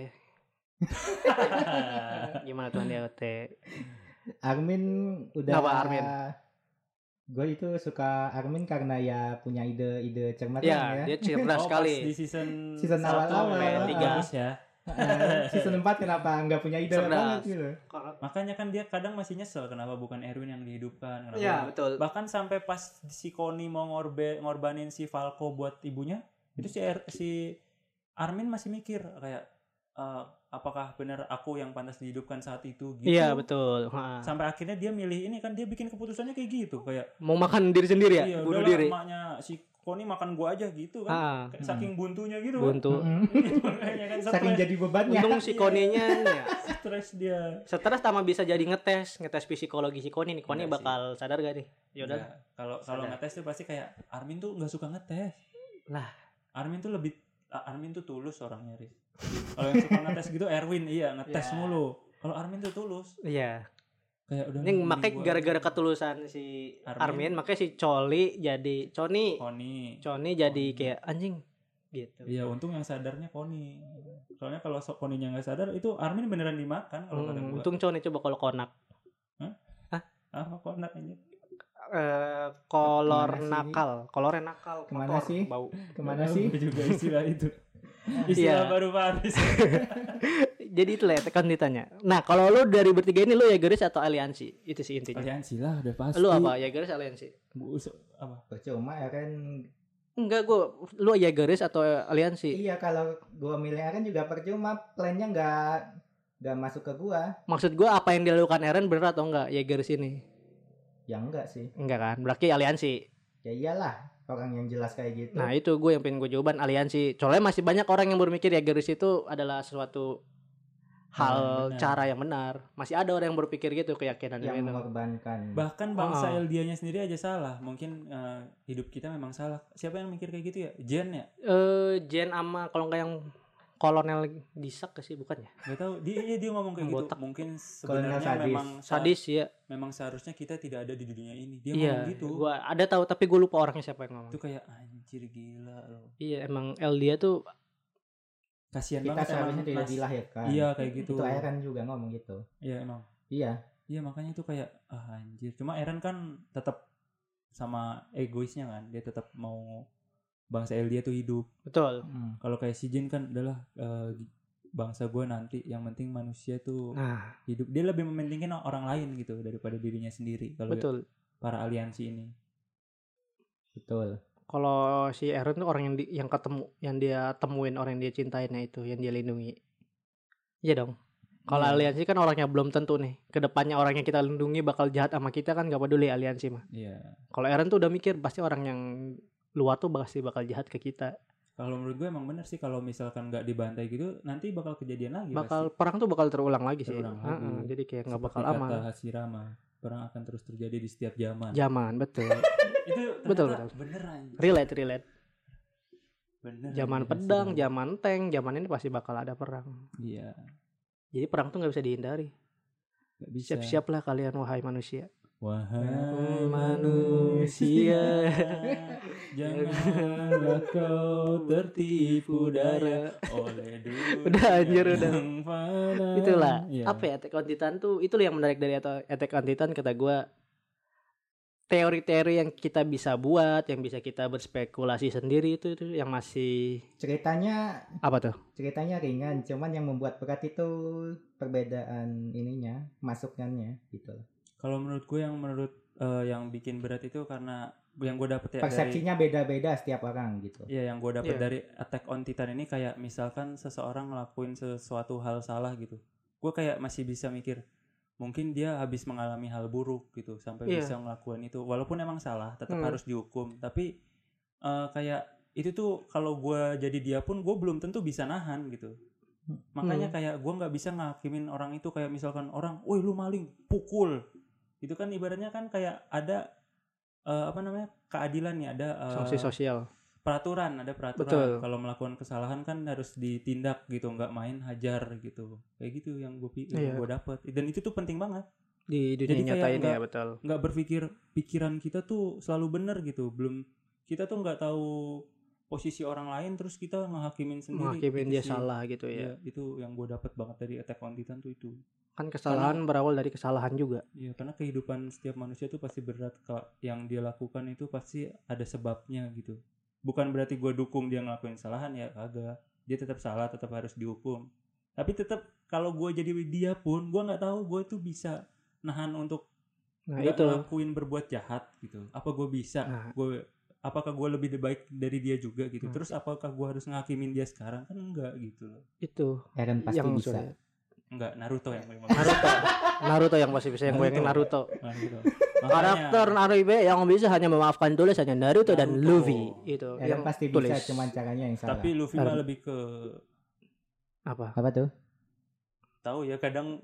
<laughs> gimana Tuhan di AOT Armin udah Kenapa Armin? Gue itu suka Armin karena ya punya ide-ide cermat ya ya. dia cerdas <laughs> Oh, sekali di season Season awal-awal, sampai tiga ya Eh, <laughs> season 4 kenapa nggak punya ide Cerdas. banget gitu. makanya kan dia kadang masih nyesel kenapa bukan Erwin yang dihidupkan kenapa Iya betul bahkan sampai pas si Koni mau ngorbe ngorbanin si Falco buat ibunya itu si Er- si Armin masih mikir kayak eh, apakah benar aku yang pantas dihidupkan saat itu gitu? Iya betul. Ha. sampai akhirnya dia milih ini kan dia bikin keputusannya kayak gitu kayak mau makan diri sendiri ya? Iya bunuh udahlah diri. emaknya si Koni makan gua aja gitu kan. Kayak saking buntunya gitu. Kan buntu. <laughs> Makanya kan Saking stres, jadi bebannya. untung si Koninya <laughs> ya. Stres dia. Stres sama bisa jadi ngetes ngetes psikologi si Koni nih. Koni Enggak sih. bakal sadar gak nih? Yaudah Enggak. kalau kalau ngetes tuh pasti kayak Armin tuh nggak suka ngetes. Lah. Armin tuh lebih Armin tuh tulus orangnya Riz kalau yang suka ngetes gitu Erwin iya ngetes Ya. mulu. Kalau Armin tuh tulus. Iya. Kayak udah ini makanya gara-gara ketulusan si Armin. Armin, makanya si Coli jadi Coni. Koni Coni jadi Koni. kayak anjing gitu. Iya untung yang sadarnya Koni soalnya kalau so Koninya nggak sadar itu Armin beneran dimakan kalau kata Hmm, gua. untung Coni coba kalau konak. Apa konak aja eh kolor Ke mana nakal. Kolornya nakal Ke mana kotor, sih? bau. Ke mana sih? juga istilah itu <laughs> istilah Iya. baru Paris <laughs> jadi itu lah kan ditanya. Nah kalau lu dari bertiga ini lu ya garis atau aliansi? Itu sih intinya. Aliansi lah udah pasti. Lu apa ya garis aliansi? Bus- apa? Percuma ya kan. enggak gua lu ya garis atau aliansi? Iya kalau gua milih Eren juga percuma. Plannya nggak nggak masuk ke gua. maksud gua apa yang dilakukan Eren bener atau enggak ya garis ini? Ya enggak sih. enggak kan? Berarti aliansi. Ya iyalah orang yang jelas kayak gitu. Nah itu gue yang pengen gue jawaban aliansi. Soalnya masih banyak orang yang berpikir ya garis itu adalah suatu hal benar. cara yang benar. Masih ada orang yang berpikir gitu keyakinan yang itu. mengorbankan. bahkan bangsa Oh. Eldianya sendiri aja salah mungkin eh, hidup kita memang salah siapa yang mikir kayak gitu ya Jen ya Eh Jen ama kalau nggak yang kolonel disak ke sih bukan ya? nggak tahu dia iya, dia ngomong kayak Botak. gitu mungkin sebenarnya sadis. memang sa- Sadis ya. memang seharusnya kita tidak ada di dunia ini dia Iya. ngomong gitu Gua ada tahu tapi gue lupa orangnya siapa yang ngomong. itu kayak anjir gila loh Iya emang El dia tuh kasihan kita banget emang seharusnya tidak Nas. dilahirkan. iya kayak gitu Itu Eren juga ngomong gitu. iya emang Iya. iya makanya itu kayak ah anjir cuma Eren kan tetap sama egoisnya kan dia tetap mau bangsa Eldia tuh hidup betul. Hmm. kalau kayak si Jin kan adalah eh, bangsa gue nanti yang penting manusia tuh Nah hidup dia lebih mementingkan orang lain gitu daripada dirinya sendiri kalau betul. para aliansi ini Betul. Kalau si Eren tuh orang yang di- yang ketemu yang dia temuin orang yang dia cintainnya itu yang dia lindungi. Iya dong. Kalau Iya. aliansi kan orangnya belum tentu nih. Ke depannya orang yang kita lindungi bakal jahat sama kita kan gak peduli aliansi mah. iya Kalau Eren tuh udah mikir pasti orang yang luar tuh pasti bakal jahat ke kita. kalau menurut gue emang bener sih kalau misalkan nggak dibantai gitu nanti bakal kejadian lagi Bakal pasti. perang tuh bakal terulang lagi sih. Terulang lagi. Heeh, jadi kayak nggak bakal kata aman. Hashirama perang akan terus terjadi di setiap zaman Zaman betul. <laughs> itu Betul, betul. beneran relate relate. bener Zaman pedang, zaman tank, zaman ini pasti bakal ada perang. iya Jadi perang tuh nggak bisa dihindari. nggak bisa Siap-siaplah kalian wahai manusia. Wahai manusia. <laughs> Janganlah kau tertipu daya oleh dunia Udah, anjir, udah. itulah Iya. apa ya Attack on Titan tuh itulah yang menarik dari Atta- Attack on Titan kata gua teori-teori yang kita bisa buat yang bisa kita berspekulasi sendiri itu itu yang masih Ceritanya apa tuh ceritanya ringan, cuman yang membuat berat itu perbedaan ininya, masukannya gitu. Kalau menurut gue yang menurut eh, yang bikin berat itu karena yang gue dapet ya dari Persepsinya beda-beda setiap orang gitu. Iya yang gue dapet Iya. dari Attack on Titan ini kayak misalkan seseorang ngelakuin sesuatu hal salah gitu, gue kayak masih bisa mikir mungkin dia habis mengalami hal buruk gitu sampai Iya. bisa ngelakuin itu walaupun emang salah tetap Hmm. harus dihukum tapi eh, kayak itu tuh kalau gue jadi dia pun gue belum tentu bisa nahan gitu makanya Hmm. kayak gua nggak bisa ngakimin orang itu kayak misalkan orang woi lu maling pukul itu kan ibaratnya kan kayak ada eh, apa namanya keadilan ya ada eh, sanksi sosial. peraturan ada peraturan. Betul. kalau melakukan kesalahan kan harus ditindak gitu nggak main hajar gitu. Kayak gitu yang gue Iya. gue dapet. Dan itu tuh penting banget. Di dunia Jadi nyata ini ya betul. nggak berpikir pikiran kita tuh selalu benar gitu. Belum kita tuh nggak tahu posisi orang lain terus kita ngehakimin sendiri menghakimin dia sih. salah gitu ya. Iya, itu yang gue dapet banget dari Attack on Titan tuh itu. Kan kesalahan berawal dari kesalahan juga. Iya karena kehidupan setiap manusia tuh pasti berat kalau yang dia lakukan itu pasti ada sebabnya gitu. Bukan berarti gue dukung dia ngelakuin kesalahan ya kagak. Dia tetap salah tetap harus dihukum. Tapi tetap kalau gue jadi dia pun gue nggak tahu gue tuh bisa nahan untuk nah nggak itu. ngelakuin berbuat jahat gitu. Apa gue bisa Nah. gue apakah gue lebih baik dari dia juga gitu Hmm. terus apakah gue harus ngakimin dia sekarang kan enggak gitu loh itu Eren pasti yang bisa. sudah- enggak Naruto yang Naruto Naruto yang pasti bisa yang gue ingin Naruto <laughs> Naruto. karakter Naruto yang bisa hanya memaafkan tulis hanya Naruto, dan Naruto. Luffy itu Eren yang pasti tulis bisa cuman caranya yang salah. tapi Luffy mah lebih ke apa apa tuh? tahu ya kadang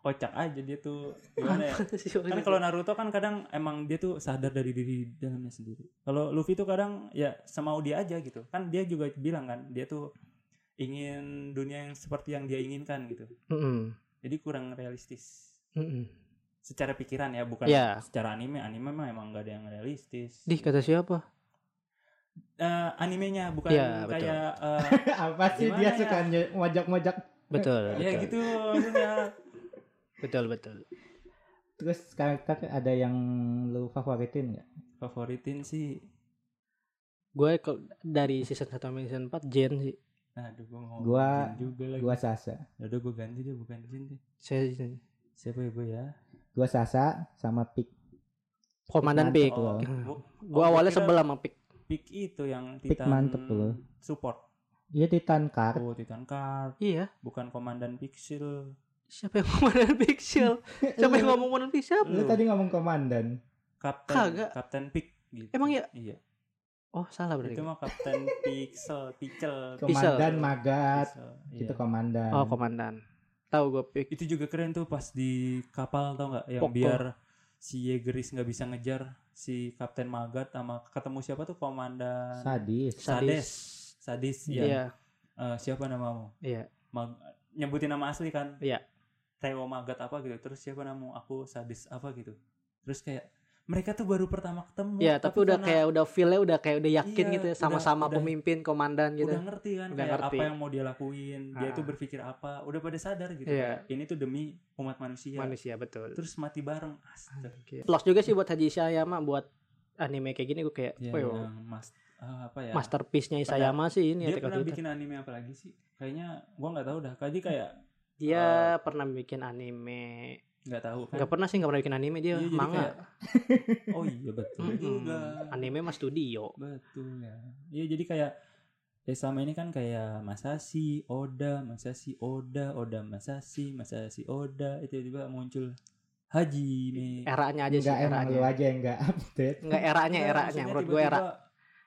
kocak aja dia tuh <laughs> gimana ya kan kalau Naruto kan kadang emang dia tuh sadar dari diri dalamnya sendiri kalau Luffy tuh kadang ya semau dia aja gitu kan dia juga bilang kan dia tuh ingin dunia yang seperti yang dia inginkan gitu Mm-mm. jadi kurang realistis Mm-mm. secara pikiran ya bukan Iya. secara anime anime mah emang gak ada yang realistis Dih kata siapa Eh, animenya bukan betul. kayak eh, <laughs> apa sih dia ya? suka mojok-mojok betul ya betul. gitu maksudnya betul betul. Terus karakter ada yang lu favoritin nggak? favoritin sih. Gue dari season 1 sampai season 4 Jen sih. Aduh gua mau Gua- Jin juga lagi. Gua Sasa. udah gue ganti deh bukan Jin deh. Saya siapa ya gue ya? Gua Sasa sama Pik. komandan Pik loh. gua- gue oh, awalnya sebel sama Pik. Pick itu yang Pick Titan mantep loh. support. Iya Titan Card. oh Titan Card iya. Bukan komandan Pixel siapa yang komandan Pixel siapa yang ngomong komandan Pixel Lu tadi ngomong komandan. Kapten Kagak. Kapten Pick gitu. Emang iya? iya oh salah berarti itu mah Kapten Pixel Pixel Komandan Magat. Pixel, Itu iya. komandan. oh komandan tahu gue Pik itu juga keren tuh pas di kapal tau nggak yang Pokok. biar si Yegeris nggak bisa ngejar si Kapten Magat sama ketemu siapa tuh komandan Sadis. Sades Sadis ya iya Eh, siapa namamu iya Mag- nyebutin nama asli kan Iya. Theo Magat apa? gitu. Terus siapa namamu aku Sadis apa gitu. Terus kayak mereka tuh baru pertama ketemu. Iya, tapi, udah karena kayak udah feel udah kayak udah yakin Iya, gitu ya sama-sama pemimpin komandan gitu. udah ngerti kan Udah kayak ngerti. apa yang mau dia lakuin dia Ah. tuh berpikir apa udah pada sadar gitu. Kayak, ini tuh demi umat manusia. Manusia betul. terus mati bareng. Astaga Plus juga sih buat Haji Isayama buat anime kayak gini gue kayak ya, "Wih, yang mas ah, apa ya? masterpiece-nya Isayama sih ini dia on pernah bikin anime apa lagi sih? Kayaknya gua nggak tahu dah. Kaji kayak Dia Eh, pernah bikin anime. nggak tahu kan Nggak pernah sih nggak pernah bikin anime dia Iya, manga. kayak- <laughs> oh iya betul Mm-mm. juga Anime mah studio. betul ya iya jadi kayak ya selama ini kan kayak Masashi Oda Masashi Oda Oda Masashi Masashi Oda itu tiba-tiba muncul Hajime Eranya aja sih Enggak eranya. lu aja yang enggak <laughs> update. Enggak eranya eranya menurut gue era.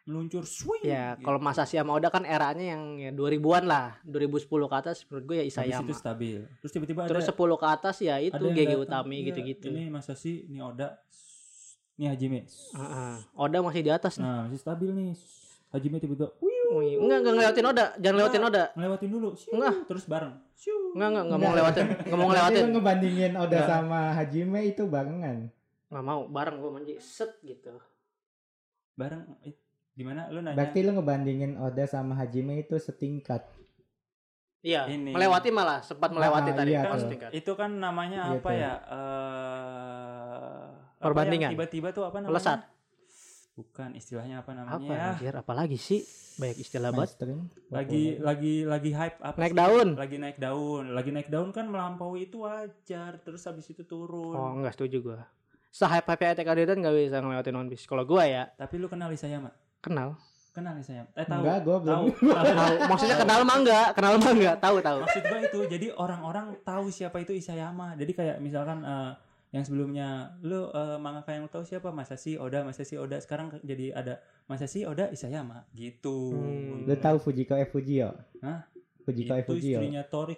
Meluncur swing Ya, gitu. kalau Masashi sama Oda kan eranya yang ya 2000-an lah. 2010 ke atas menurut gue ya Habis Isayama. itu stabil terus tiba-tiba Terus ada 10 ke atas ya itu GG Utami iya, gitu-gitu. ini Masashi ini Oda ini Hajime Heeh. Oda masih di atas nih. nah masih stabil nih Hajime tiba-tiba Wih, enggak enggak ngelewatin Oda, jangan lewatin Oda. ngelewatin dulu siu, Enggak. terus bareng siu. Enggak enggak enggak mau ngelewatin, enggak mau ngelewatin. lu ngebandingin Oda Enggak. sama Hajime itu barengan. Enggak mau, bareng gua manji set gitu. bareng eh, gimana lu nanya Berarti lu ngebandingin Oda sama Hajime itu setingkat. Iya, Ini. melewati malah, sempat melewati Ah, tadi iya, kan setingkat. itu kan namanya Iya, apa ya eh apa Perbandingan. tiba-tiba tuh apa namanya Melesat. bukan istilahnya apa Apa namanya ya anjir, apalagi sih? Banyak istilah banget. Lagi lagi lagi hype apa Naik sih? daun. lagi naik daun lagi naik daun kan melampaui itu wajar terus habis itu turun Oh, enggak setuju gua. Sehype hype Attack on Titan enggak bisa ngelewatin One Piece. Kalau gua ya, tapi lu kenal Isayama kenal. kenal Isayama eh tahu Enggak, gua belum. tahu <laughs> Tahu. Maksudnya kenal mah enggak, kenal mah enggak, tahu tahu. maksud gua itu jadi orang-orang tahu siapa itu Isayama jadi kayak misalkan eh, yang sebelumnya lu eh, mangaka yang lu tahu siapa Masashi Oda Masashi Oda sekarang jadi ada Masashi Oda Isayama gitu Hmm. Lu tahu Fujiko F Fujio? Fujiko itu Fujio. istrinya Torik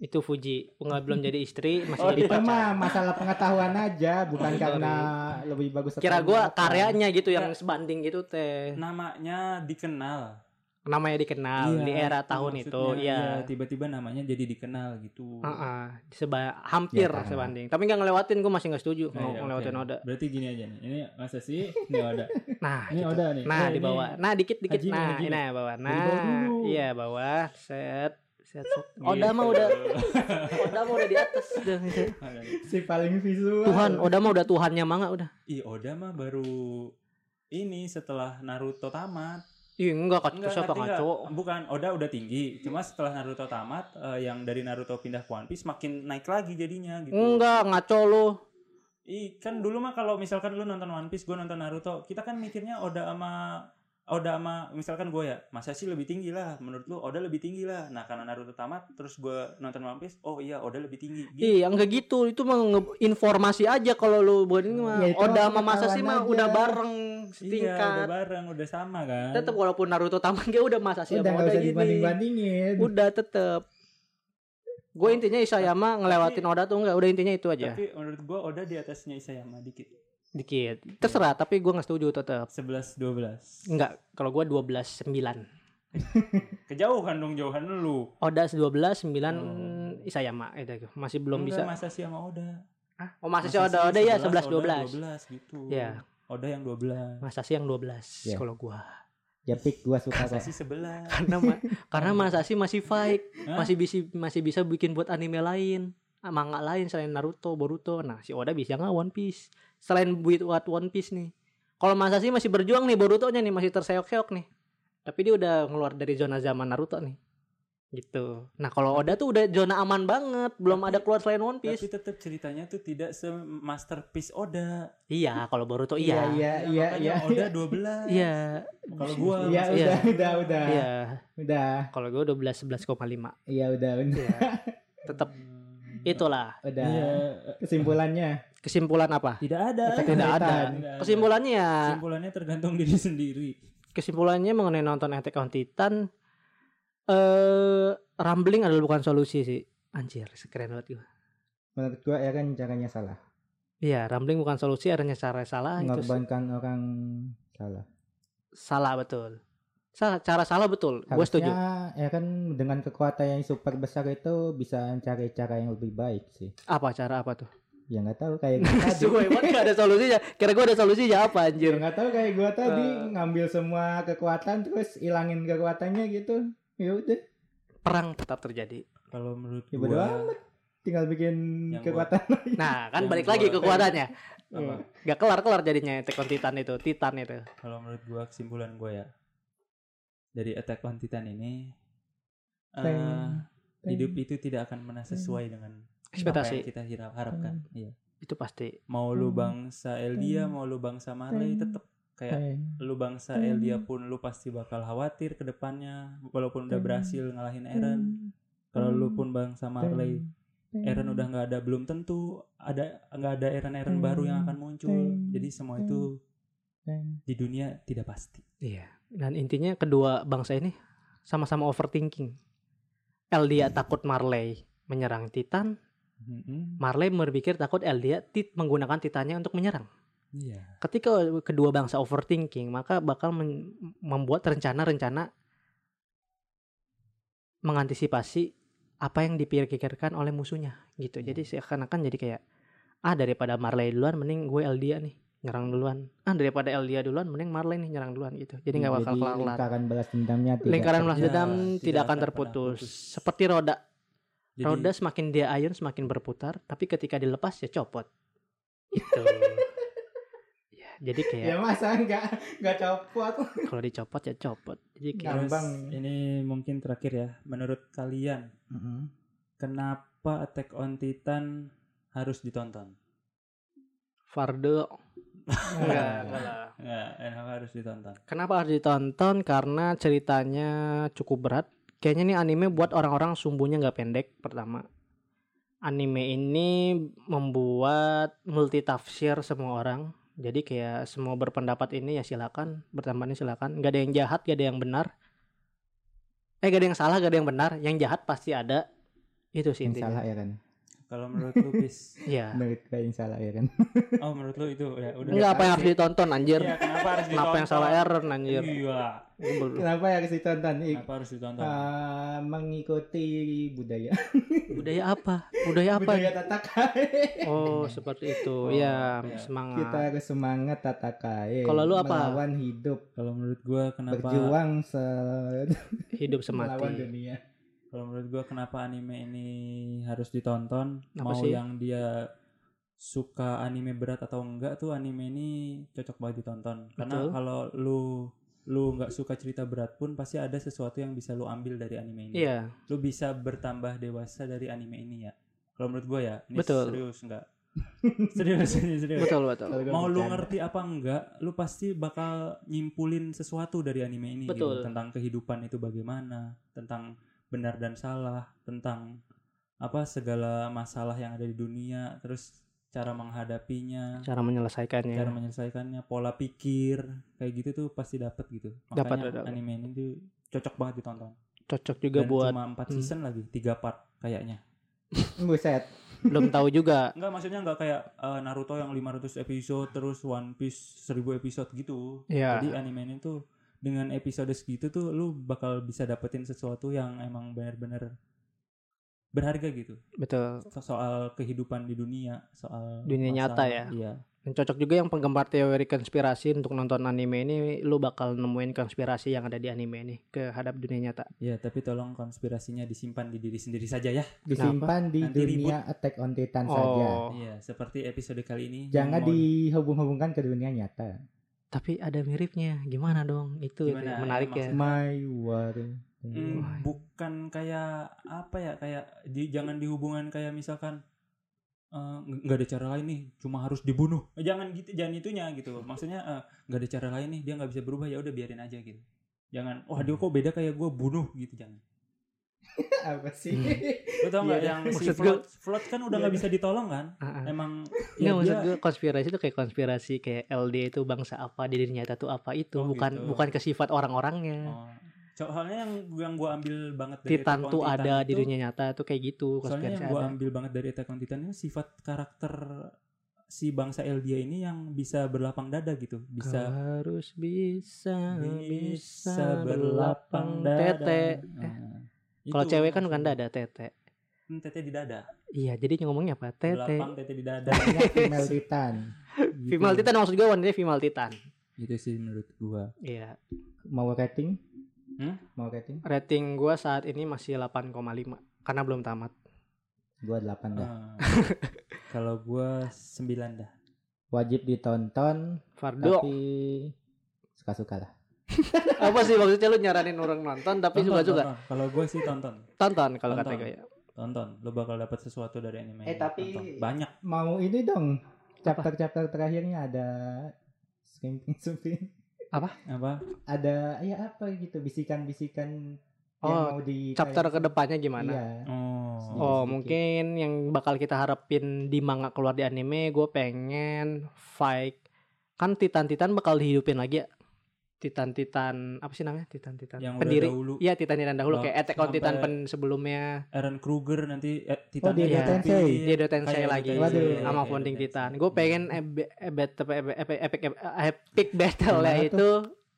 itu Fuji. Nggak belum <laughs> jadi istri masih Oh, jadi Itu pacar. mah masalah pengetahuan aja, <laughs> bukan Oh, karena lebih bagus. kira gua karyanya gitu yang sebanding gitu teh. Namanya dikenal. Namanya dikenal Iya, di era tahun maksudnya, itu iya, ya tiba-tiba namanya jadi dikenal gitu. Heeh, seba hampir Ya, sebanding. Tapi nggak ngelewatin gue masih nggak setuju Nah, mau iya, ngelewatin oke. Oda. Berarti gini aja nih ini masa sih? Ini Oda. <laughs> Nah ini gitu. Oda nih. Nah Eh, di ini bawah. Nah dikit dikit Haji nah ini nah bawah. Dulu. iya bawah. Set set set Gitu. Oda mah udah <laughs> Oda mah udah di atas udah si paling visual. Tuhan Oda mah udah Tuhannya manga udah Ih Oda mah baru ini setelah Naruto tamat Ih enggak kata Enggak, siapa ngaco Bukan, Oda udah tinggi. Cuma setelah Naruto tamat, eh, yang dari Naruto pindah ke One Piece makin naik lagi jadinya gitu. enggak ngaco lu Ih, kan dulu mah kalau misalkan lu nonton One Piece, gue nonton Naruto, kita kan mikirnya Oda sama Oda sama misalkan gue ya, masa sih lebih tinggi lah. Menurut lu Oda lebih tinggi lah. Nah karena Naruto tamat, terus gue nonton One Piece, oh iya Oda lebih tinggi. Gitu. Iya enggak gitu itu mah informasi aja kalau lu buat ini mah Ya, Oda mah sama Masashi mah pengetahuan udah bareng Iya, udah setingkat bareng, udah sama kan. tetap walaupun Naruto tamat dia udah Masashi Udah sama nggak Oda usah gini dibanding-bandingin. udah tetep gue intinya Isayama ngelewatin Oda tuh enggak udah intinya itu aja Tapi menurut gue Oda di atasnya Isayama dikit. Dikit terserah tapi gue nggak setuju tetep 11 12. enggak kalau gue 12 9 Kejauhan dong jauhan lu. Oda 12 9 Oh. Isayama itu masih belum Enggak, bisa masa sih sama Oda. oh Masashi Masashi Oda Oda ya 11 Oda 12 12 gitu. ya Oda yang 12. Masashi yang 12 Ya. kalau gua Ya pick gua suka kok. Masashi 11. karena ma- karena Masashi masih fight Hah? masih bisa masih bisa bikin buat anime lain ah, manga lain selain Naruto Boruto nah si Oda bisa nggak One Piece selain buat buat One Piece nih kalau Masashi masih berjuang nih Boruto nya nih masih terseok-seok nih tapi dia udah keluar dari zona zaman Naruto nih gitu nah kalau Oda tuh udah zona aman banget belum Tapi- ada keluar selain One Tapi Piece tetap ceritanya tuh tidak se masterpiece Oda. iya kalau Boruto Iya iya iya iya makanya iya. Oda 12. iya Kalau gua Iya udah udah udah. iya Udah. kalau gue 12 11,5 Iya udah udah. Iya. tetap itulah Udah. Iya, Kesimpulannya kesimpulan apa tidak ada. Attack on tidak ada. Tidak ada. kesimpulannya ya Kesimpulannya tergantung diri sendiri. kesimpulannya mengenai nonton Attack on Titan eh rambling adalah bukan solusi sih anjir keren banget gue menurut gua ya kan caranya salah. iya rambling bukan solusi adanya cara salah itu Mengorbankan orang salah. salah betul salah cara salah betul gue setuju Harusnya ya kan dengan kekuatan yang super besar itu bisa cari cara yang lebih baik sih. apa cara apa tuh Ya nggak tahu kayak gua <laughs> tadi. gue emang gak ada solusinya kira gue ada solusinya apa Ya anjir nggak tahu kayak gua tadi Eh. ngambil semua kekuatan terus ilangin kekuatannya gitu. Ya udah, perang tetap terjadi Kalau menurut ya gua amat. Tinggal bikin Yang kekuatan <laughs> lagi. nah kan Yang balik gua- lagi kekuatannya <laughs> apa? gak kelar kelar jadinya Attack on Titan itu Titan itu Kalau menurut gua kesimpulan gua ya dari Attack on Titan ini eh, teng, hidup itu tidak akan pernah sesuai dengan apa ekspektasi yang kita harapkan. Iya. itu pasti. Mau lu bangsa Eldia, mau lu bangsa Marley, tetap kayak lu bangsa. Eldia pun lu pasti bakal khawatir ke depannya walaupun udah berhasil ngalahin Eren. Kalau lu pun bangsa Marley, Eren udah nggak ada belum tentu ada nggak ada Eren-Eren baru yang akan muncul. Jadi semua itu teng. di dunia tidak pasti. Iya. Dan intinya kedua bangsa ini sama-sama overthinking. Eldia takut Marley menyerang Titan. Marley berpikir takut Eldia tit menggunakan Titannya untuk menyerang. Iya. Ketika kedua bangsa overthinking, maka bakal membuat rencana-rencana mengantisipasi apa yang dipikirkan oleh musuhnya gitu. Jadi seakan-akan jadi kayak ah daripada Marley duluan mending gue Eldia nih nyerang duluan. Ah daripada Eldia duluan mending Marley nih nyerang duluan gitu. Jadi nggak bakal Jadi kelar-kelar. lingkaran balas dendamnya tidak lingkaran balas Ya, dendam tidak tidak akan terputus. putus. Seperti roda, Jadi roda semakin dia ayun semakin berputar, tapi ketika dilepas ya copot. Itu. <laughs> ya, jadi kayak Ya masa nggak nggak copot. kalau dicopot ya copot. Jadi kayak terus Gampang. ini mungkin terakhir ya. Menurut kalian kenapa Attack on Titan harus ditonton? Fardo enggak, enggak lah. Nggak, kenapa harus ditonton? Kenapa harus ditonton? Karena ceritanya cukup berat. Kayaknya nih anime buat orang-orang sumbunya nggak pendek pertama. Anime ini membuat multi tafsir semua orang. Jadi kayak semua berpendapat ini ya silakan, bertambahnya silakan. Gak ada yang jahat, gak ada yang benar. eh gak ada yang salah gak ada yang benar yang jahat pasti ada itu sih Yang salah intinya ya kan. Kalau menurut lu Pis, <laughs> iya Menurut gue yang salah ya kan. <laughs> oh menurut lu itu ya udah. enggak apa yang harus ditonton anjir Iya, kenapa harus <laughs> kenapa yang ditonton? salah Aaron anjir Iya. Kenapa ya harus ditonton? Ik- Kenapa harus ditonton? Ah, mengikuti budaya. budaya apa budaya apa budaya tatakai. oh seperti itu Oh, ya iya. semangat Kita harus semangat tatakai. Kalau lu apa? Melawan hidup, Kalau menurut gua kenapa berjuang se hidup melawan semati dunia. Kalau menurut gua kenapa anime ini harus ditonton? Apa mau sih? yang dia suka anime berat atau enggak tuh anime ini cocok banget ditonton. Karena Betul. kalau lu lu nggak suka cerita berat pun pasti ada sesuatu yang bisa lu ambil dari anime ini. iya Lu bisa bertambah dewasa dari anime ini ya. Kalau menurut gua ya, ini Betul. serius enggak? <laughs> serius, ini serius. betul betul gua Mau lu ngerti apa enggak, lu pasti bakal nyimpulin sesuatu dari anime ini gitu. Tentang kehidupan itu bagaimana, tentang benar dan salah, tentang apa segala masalah yang ada di dunia, terus cara menghadapinya, cara menyelesaikannya cara menyelesaikannya, pola pikir, kayak gitu tuh pasti dapat gitu. Dapat, Makanya dapat. anime ini tuh cocok banget ditonton. cocok juga Dan buat cuma 4 hmm. season lagi, 3 part kayaknya. <laughs> Buset. belum tahu juga <laughs> Enggak maksudnya enggak kayak eh, Naruto yang 500 episode terus One Piece 1000 episode gitu. ya Jadi anime ini tuh dengan episode segitu tuh lu bakal bisa dapetin sesuatu yang emang benar-benar berharga gitu. betul So- Soal kehidupan di dunia, soal Dunia nyata ya? Iya. Dan cocok juga yang penggemar teori konspirasi untuk nonton anime ini lu bakal nemuin konspirasi yang ada di anime ini ke hadap dunia nyata Iya, tapi tolong konspirasinya disimpan di diri sendiri saja ya. Disimpan di Nanti dunia Attack on Titan saja. oh Iya, seperti episode kali ini. Jangan dihubung-hubungkan ke dunia nyata. Tapi ada miripnya. Gimana dong? Itu, itu Gimana? menarik ya. My war. Hmm, bukan kayak apa ya? Kayak di, jangan dihubungan kayak misalkan eh, nggak ada cara lain nih. Cuma harus dibunuh. Eh, jangan gitu jangan itunya gitu. Maksudnya eh, nggak ada cara lain nih. Dia nggak bisa berubah. Ya udah biarin aja gitu. Jangan wah dia kok beda kayak gue bunuh gitu jangan Apa sih? Hmm. lo tau nggak Iya, yang si maksud float float kan udah nggak bisa ditolong kan ah. emang Nggak ya maksud gue konspirasi itu kayak konspirasi kayak LD itu bangsa apa di dunia nyata tuh apa itu Oh, bukan gitu. bukan ke sifat orang-orangnya oh, soalnya yang yang gue ambil banget dari Titan tuh Titan ada di itu- dunia nyata tuh kayak gitu soalnya konspirasi yang gue ambil banget dari Attack on Titan itu sifat karakter si bangsa Eldia ini yang bisa berlapang dada gitu bisa Kau harus bisa bisa berlapang dada. tete Nah, kalau cewek kan bukan dada tete Hmm, tete di dada iya jadi ngomongnya apa tete berlapang tete di dada Banyak female Titan. <laughs> Gitu. female titan maksud gue wanita female titan itu sih menurut gua iya Mau rating? Hmm? Mau rating? rating gue saat ini masih 8,5 karena belum tamat Gua 8 dah. Ah, <laughs> kalau gua sembilan dah Wajib ditonton Fardo tapi suka-suka lah. <laughs> apa sih maksudnya lu nyaranin orang nonton tapi Tonton, suka-suka? tonton. kalau gua sih tonton. Tonton kalau kata gue ya. Tonton. Lu bakal dapat sesuatu dari anime Eh, tapi- Tonton. banyak. Mau ini dong. Chapter-chapter terakhirnya ada skimping apa? Ada ya apa gitu bisikan-bisikan Oh, mau di chapter ke depannya gimana? Iya. oh. Oh mungkin yang bakal kita harapin di manga keluar di anime gue pengen fight. Kan titan-titan bakal dihidupin lagi ya titan-titan apa sih namanya titan-titan yang pendiri udah dahulu iya titan-titan dahulu Bang, kayak Attack on Titan pen sebelumnya Eren Kruger nanti eh, Oh, Titan dia Iya. Tensei. dia udah tensei lagi gitu. Waduh. sama Kayak founding gitu. titan gue pengen epic epic epic epic epic battle ya itu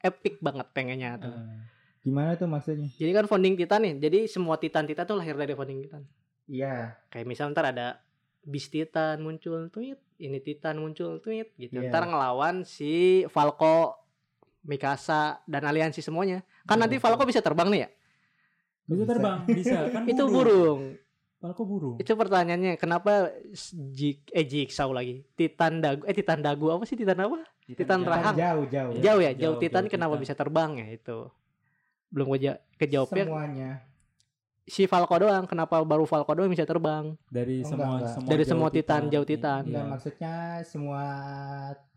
epic banget pengennya tuh Eh, Gimana tuh maksudnya? jadi kan founding titan nih jadi semua titan titan tuh lahir dari founding titan Iya. kayak misal ntar ada Beast Titan muncul tweet ini Titan muncul tweet gitu Iya. ntar ngelawan si Falco Mikasa dan aliansi semuanya kan nanti. Falco bisa terbang nih ya bisa terbang bisa <laughs> kan itu burung Falco burung itu pertanyaannya kenapa Jig eh Jigsaw lagi Titan dagu eh Titan dagu apa sih Titan apa Titan jauh. rahang. Jauh, jauh. Jauh ya jauh, jauh Titan jauh kenapa Titan. bisa terbang ya itu belum gue kejawabnya Semuanya. si Falco doang kenapa baru Falco doang bisa terbang dari Oh, semua, enggak, enggak. semua Dari jauh semua Titan, jauh. Titan. Enggak maksudnya semua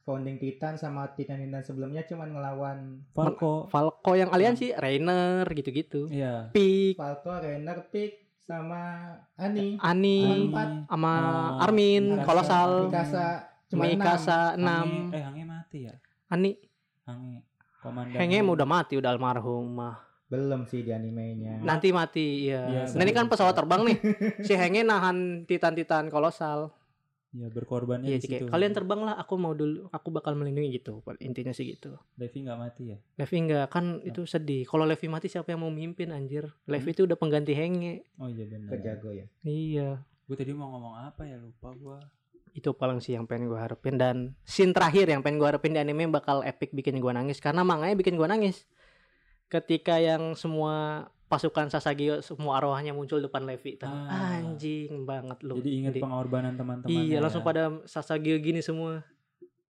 founding Titan sama Titan-Titan sebelumnya cuman ngelawan Falco Falco yang aliansi Rainer gitu-gitu iya Pik Falco, Rainer, Pick sama Ani. Ani Empat. sama Oh, Armin, Mikasa. Kolosal, Mikasa cuma Mikasa Hange, 6, eh Hange mati ya Ani, Hange komandan Henge mah udah mati udah almarhum mah. Belum sih di animenya. Nanti mati ya. Iya, nah, ini kan pesawat terbang nih. si Henge nahan titan-titan kolosal. Ya berkorbannya Iya, di kayak kalian terbang lah, aku mau dulu, aku bakal melindungi gitu. Intinya sih gitu. Levi nggak mati ya Levi enggak kan itu sedih. Kalau Levi mati siapa yang mau mimpin anjir? Levi itu udah pengganti Henge. oh iya benar Kejago ya. Iya. gue tadi mau ngomong apa ya lupa gue Itu paling sih yang pengen gue harapin dan scene terakhir yang pengen gue harapin di anime bakal epic bikin gue nangis karena manganya bikin gue nangis. Ketika yang semua pasukan Sasageo semua arwahnya muncul depan Levi. Ah. Anjing banget lu. jadi ingat pengorbanan teman-teman Iya, langsung pada Sasageo gini semua.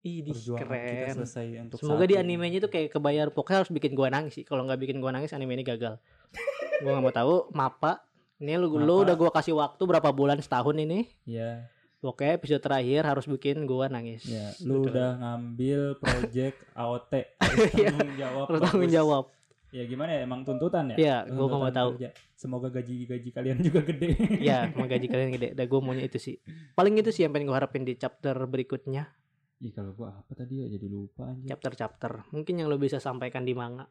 Ih, kita keren. selesai untuk Semoga di animenya itu kayak kebayar pokoknya harus bikin gua nangis sih. Kalau nggak bikin gua nangis anime ini gagal. <laughs> gua nggak mau tahu Mapa. Ini lu, lu Mappa. udah gua kasih waktu berapa bulan setahun ini. ya Oke, episode terakhir harus bikin gua nangis. ya lu Betul. udah ngambil project AOT <laughs> Iya, harus tanggung jawab Harus tanggung jawab. Ya gimana ya emang tuntutan ya Iya, gua nggak mau tahu. kerja. semoga gaji gaji kalian juga gede <laughs> ya, mau gaji kalian gede. Dan gua maunya itu sih. Paling itu sih yang pengen gua harapin di chapter berikutnya. Ih kalau gua apa tadi ya jadi lupa aja. Chapter-chapter. Mungkin yang lo bisa sampaikan di manga.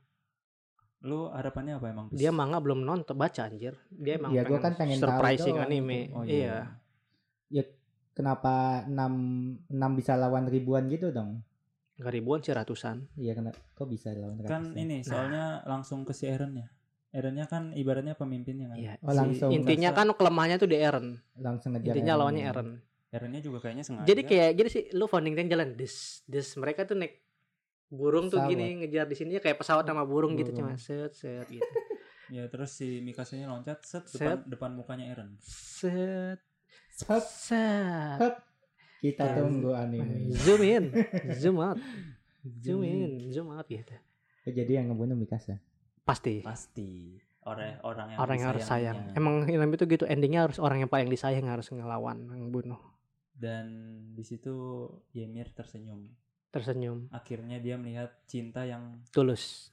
Lu harapannya apa emang? Dia manga belum nonton baca anjir. Dia emang Iya, gua kan pengen tahu surprising doang anime. Oh iya. iya. Kenapa 6 6 bisa lawan ribuan gitu dong? Gak ribuan sih ratusan. Iya kenapa kok bisa lawan Kan ratusan? ini soalnya langsung ke si Eren ya. Erennya kan ibaratnya pemimpinnya kan. Iya. Oh, langsung Intinya kan kelemahannya tuh di Eren. langsung ngejar Intinya Eren. lawannya Eren. Erennya juga kayaknya sengaja. Jadi kayak gini sih, lu founding ten jalan des des mereka tuh naik burung tuh Pesawat. gini ngejar di sini ya kayak pesawat sama burung gitu Burung. cuma set set gitu. <laughs> ya terus si Mikasanya loncat set Set. depan depan mukanya Eren. set Hup, set. hup. Kita Ya. tunggu anime. Zoom in, zoom out, zoom in, zoom out gitu. Oh, Jadi yang ngebunuh Mikasa. Pasti Pasti orang orang yang orang yang harus sayang. Emang film itu gitu endingnya harus orang yang paling disayang harus ngelawan, bunuh, Dan di situ Ymir tersenyum. tersenyum, Akhirnya dia melihat cinta yang tulus,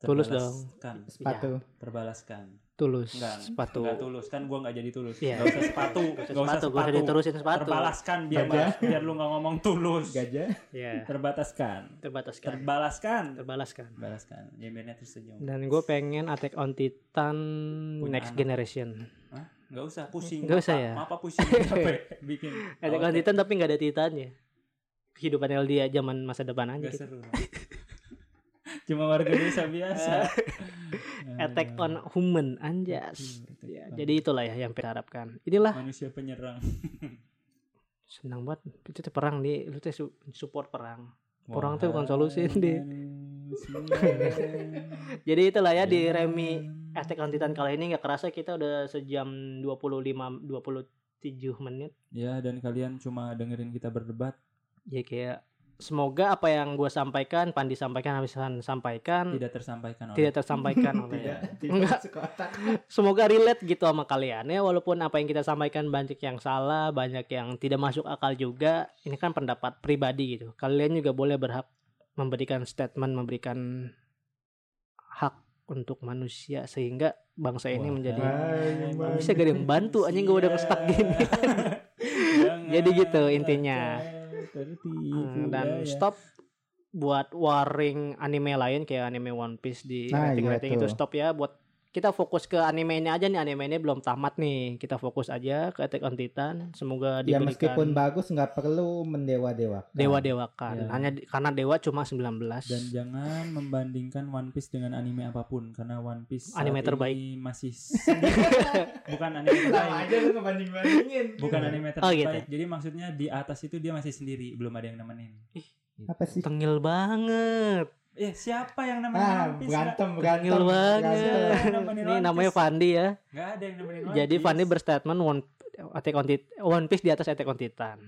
Tulus dong. Sepatu. Terbalaskan. Tulus, Enggak, sepatu. Enggak tulus kan gua nggak jadi tulus. Iya. Gak usah sepatu, Gak gak usah sepatu, gak usah sepatu. diterusin sepatu. Terbalaskan biar Gajah. biar lu nggak ngomong tulus. Gajah. Ya, Terbataskan. terbataskan, Terbalaskan. terbalaskan. Terbalaskan. Yemirnya tersenyum. Dan gue pengen Attack on Titan Punya Next anak. Generation. Gak usah pusing. Nggak usah Apa- ya? Apa pusing <laughs> capek bikin. Attack on Titan tapi nggak ada Titannya. Kehidupan LDA zaman masa depan aja. Gak gitu. seru. <laughs> Cuma warga desa biasa. <laughs> Attack on Human anjas. Attack Ya, on jadi itulah ya yang kita harapkan. Inilah manusia penyerang. <laughs> senang banget itu tuh perang di lu tuh su- support perang. Perang tuh bukan solusi, Di. <laughs> Jadi itulah ya di Remi Attack on Titan kali ini nggak kerasa kita udah sejam 25 27 menit. Ya dan kalian cuma dengerin kita berdebat. Ya kayak semoga apa yang gue sampaikan, Pandi sampaikan, Habisan sampaikan. Tidak tersampaikan oleh tidak tersampaikan oleh Tidak, tidak Enggak. <laughs> semoga relate gitu sama kalian ya walaupun apa yang kita sampaikan banyak yang salah banyak yang tidak masuk akal juga. Ini kan pendapat pribadi gitu. Kalian juga boleh berhak memberikan statement memberikan hak untuk manusia sehingga bangsa ini Wah, menjadi Hai, bisa gak ada yang bantu anjing gue udah nge-stuck gini. <laughs> Jangan Jadi gitu intinya. tertipu, Hmm, dan ya. stop buat warring anime lain kayak anime One Piece di Nah, rating iya rating itu stop ya buat kita fokus ke anime ini aja nih anime ini belum tamat nih kita fokus aja ke Attack on Titan semoga Ya diberikan meskipun bagus nggak perlu mendewa-dewakan. dewa dewakan Ya. hanya di- karena dewa cuma 19 dan jangan membandingkan One Piece dengan anime apa pun karena One Piece saat Anime ini terbaik. masih sendiri. <laughs> bukan anime terbaik aja lu ngebanding-bandingin. bukan anime Oh, terbaik gitu. jadi maksudnya di atas itu dia masih sendiri belum ada yang nemenin Apa sih? tengil banget eh siapa yang nemenin Ah, One Piece berantem, berantem. ini namanya? Fandi ya nggak ada yang nemenin One jadi. Fandi berstatement One Attack on Titan One Piece di atas Attack on Titan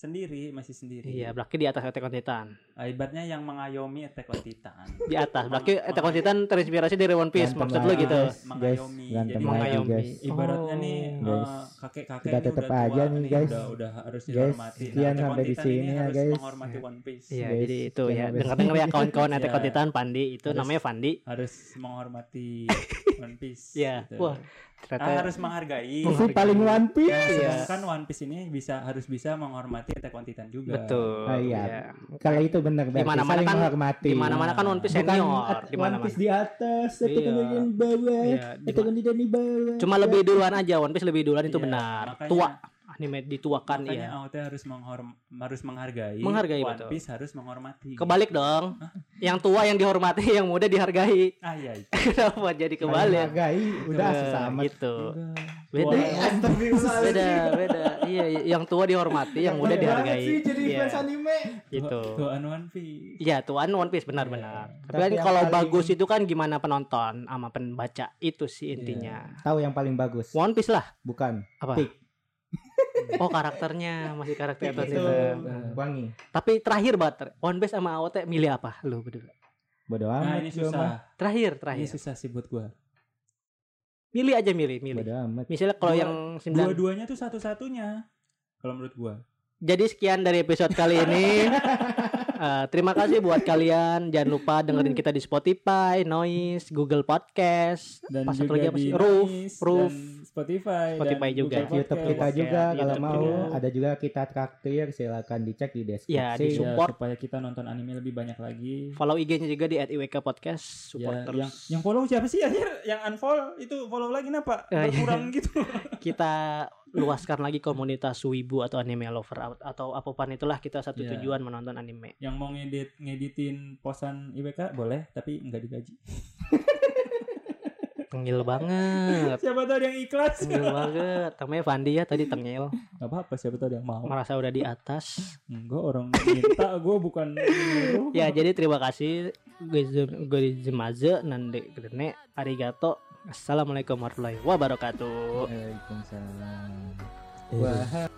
sendiri masih sendiri iya berarti di atas Attack on Titan Ah, ibaratnya yang mengayomi Attack on Titan di atas berarti Attack on Titan terinspirasi dari One Piece Berantem maksud lu gitu guys. mengayomi jadi mengayomi. guys. ibaratnya Oh. nih Guys. eh, kakek-kakek Kita ini tetep udah tua aja nih, guys. udah udah harus Guys, dihormati sekian Attack on sampai di sini ini ya, harus guys. menghormati One Piece Iya, Guys, jadi itu sekian ya. sampai Dengar-dengar ya kawan-kawan <laughs> Attack on. Titan Pandi itu namanya Fandi. harus menghormati <laughs> One Piece. Iya. gitu. Wah, Ah, ternyata harus menghargai. Isi paling One Nah, Piece. Iya. sedangkan One Piece ini bisa harus bisa menghormati Attack on Titan juga. betul. Oh, iya. Iya. Kalau itu benar berarti Di mana-mana saling kan- menghormati. Di mana-mana kan One Piece Bukan senior, di One mana-mana. Piece di atas, Attack on Iya. Titan di bawah, Iya, di Attack on Titan di bawah. Cuma lebih duluan aja One Piece lebih duluan itu Iya, benar. makanya- Tua anime dituakan Makanya ya. AOT harus menghorm harus menghargai. Menghargai, One betul. Piece harus menghormati. Kebalik dong. <laughs> Yang tua yang dihormati, yang muda dihargai. Ah iya. itu. <laughs> Kenapa jadi kebalik? menghargai, udah Eh, susah amat. gitu. Beda. Beda, beda. Iya, iya, yang tua dihormati, yang muda dihargai. sih jadi Iya, fans anime. gitu. Tuan One Piece. Iya, tuan One Piece benar-benar. Tapi, Tapi kan kalau paling- bagus itu kan gimana penonton sama pembaca itu sih intinya. Tahu yang paling bagus? One Piece lah. Bukan. Apa? Pick. Oh karakternya masih karakter Pick itu. itu Titan. wangi. Tapi terakhir banget, One Piece sama AOT milih apa? Lu berdua. Bodo Nah amat. ini gua mah. susah. Terakhir, Ini terakhir. susah sih buat gua. Milih aja milih, milih. Bodo amat. Misalnya kalau yang sembilan. Dua-duanya tuh satu-satunya. Kalau menurut gua. Jadi sekian dari episode kali ini. <laughs> Eh, terima kasih buat kalian. Jangan lupa dengerin kita di Spotify, Noise, Google Podcast, Dan Pas satu juga lagi apa di sih? Roof, Roof. dan Spotify, Spotify dan juga. Google YouTube kita Podcast. juga ya, kalau mau juga. ada juga kita traktir silakan dicek di deskripsi. Ya, di Ya, support. supaya kita nonton anime lebih banyak lagi. Follow IG-nya juga di @iwk podcast. Support Ya, terus. yang yang follow siapa sih anjir? Yang unfollow itu follow lagi kenapa? Eh, iya. Berkurang gitu. <laughs> Kita luaskan lagi komunitas wibu atau anime lover atau apa pun itulah kita satu Ya. tujuan menonton anime. yang mau ngedit ngeditin posan IWK boleh tapi nggak digaji. <laughs> Tengil banget. Siapa tahu ada yang ikhlas. Tengil banget. Namanya Fandi ya tadi tengil. Gak apa-apa siapa tahu ada yang mau. Merasa udah di atas. Enggak orang minta gue bukan. Ya jadi terima kasih gue Jemaze Nande Gene Arigato Assalamualaikum warahmatullahi wabarakatuh. Waalaikumsalam. Eh. Wah.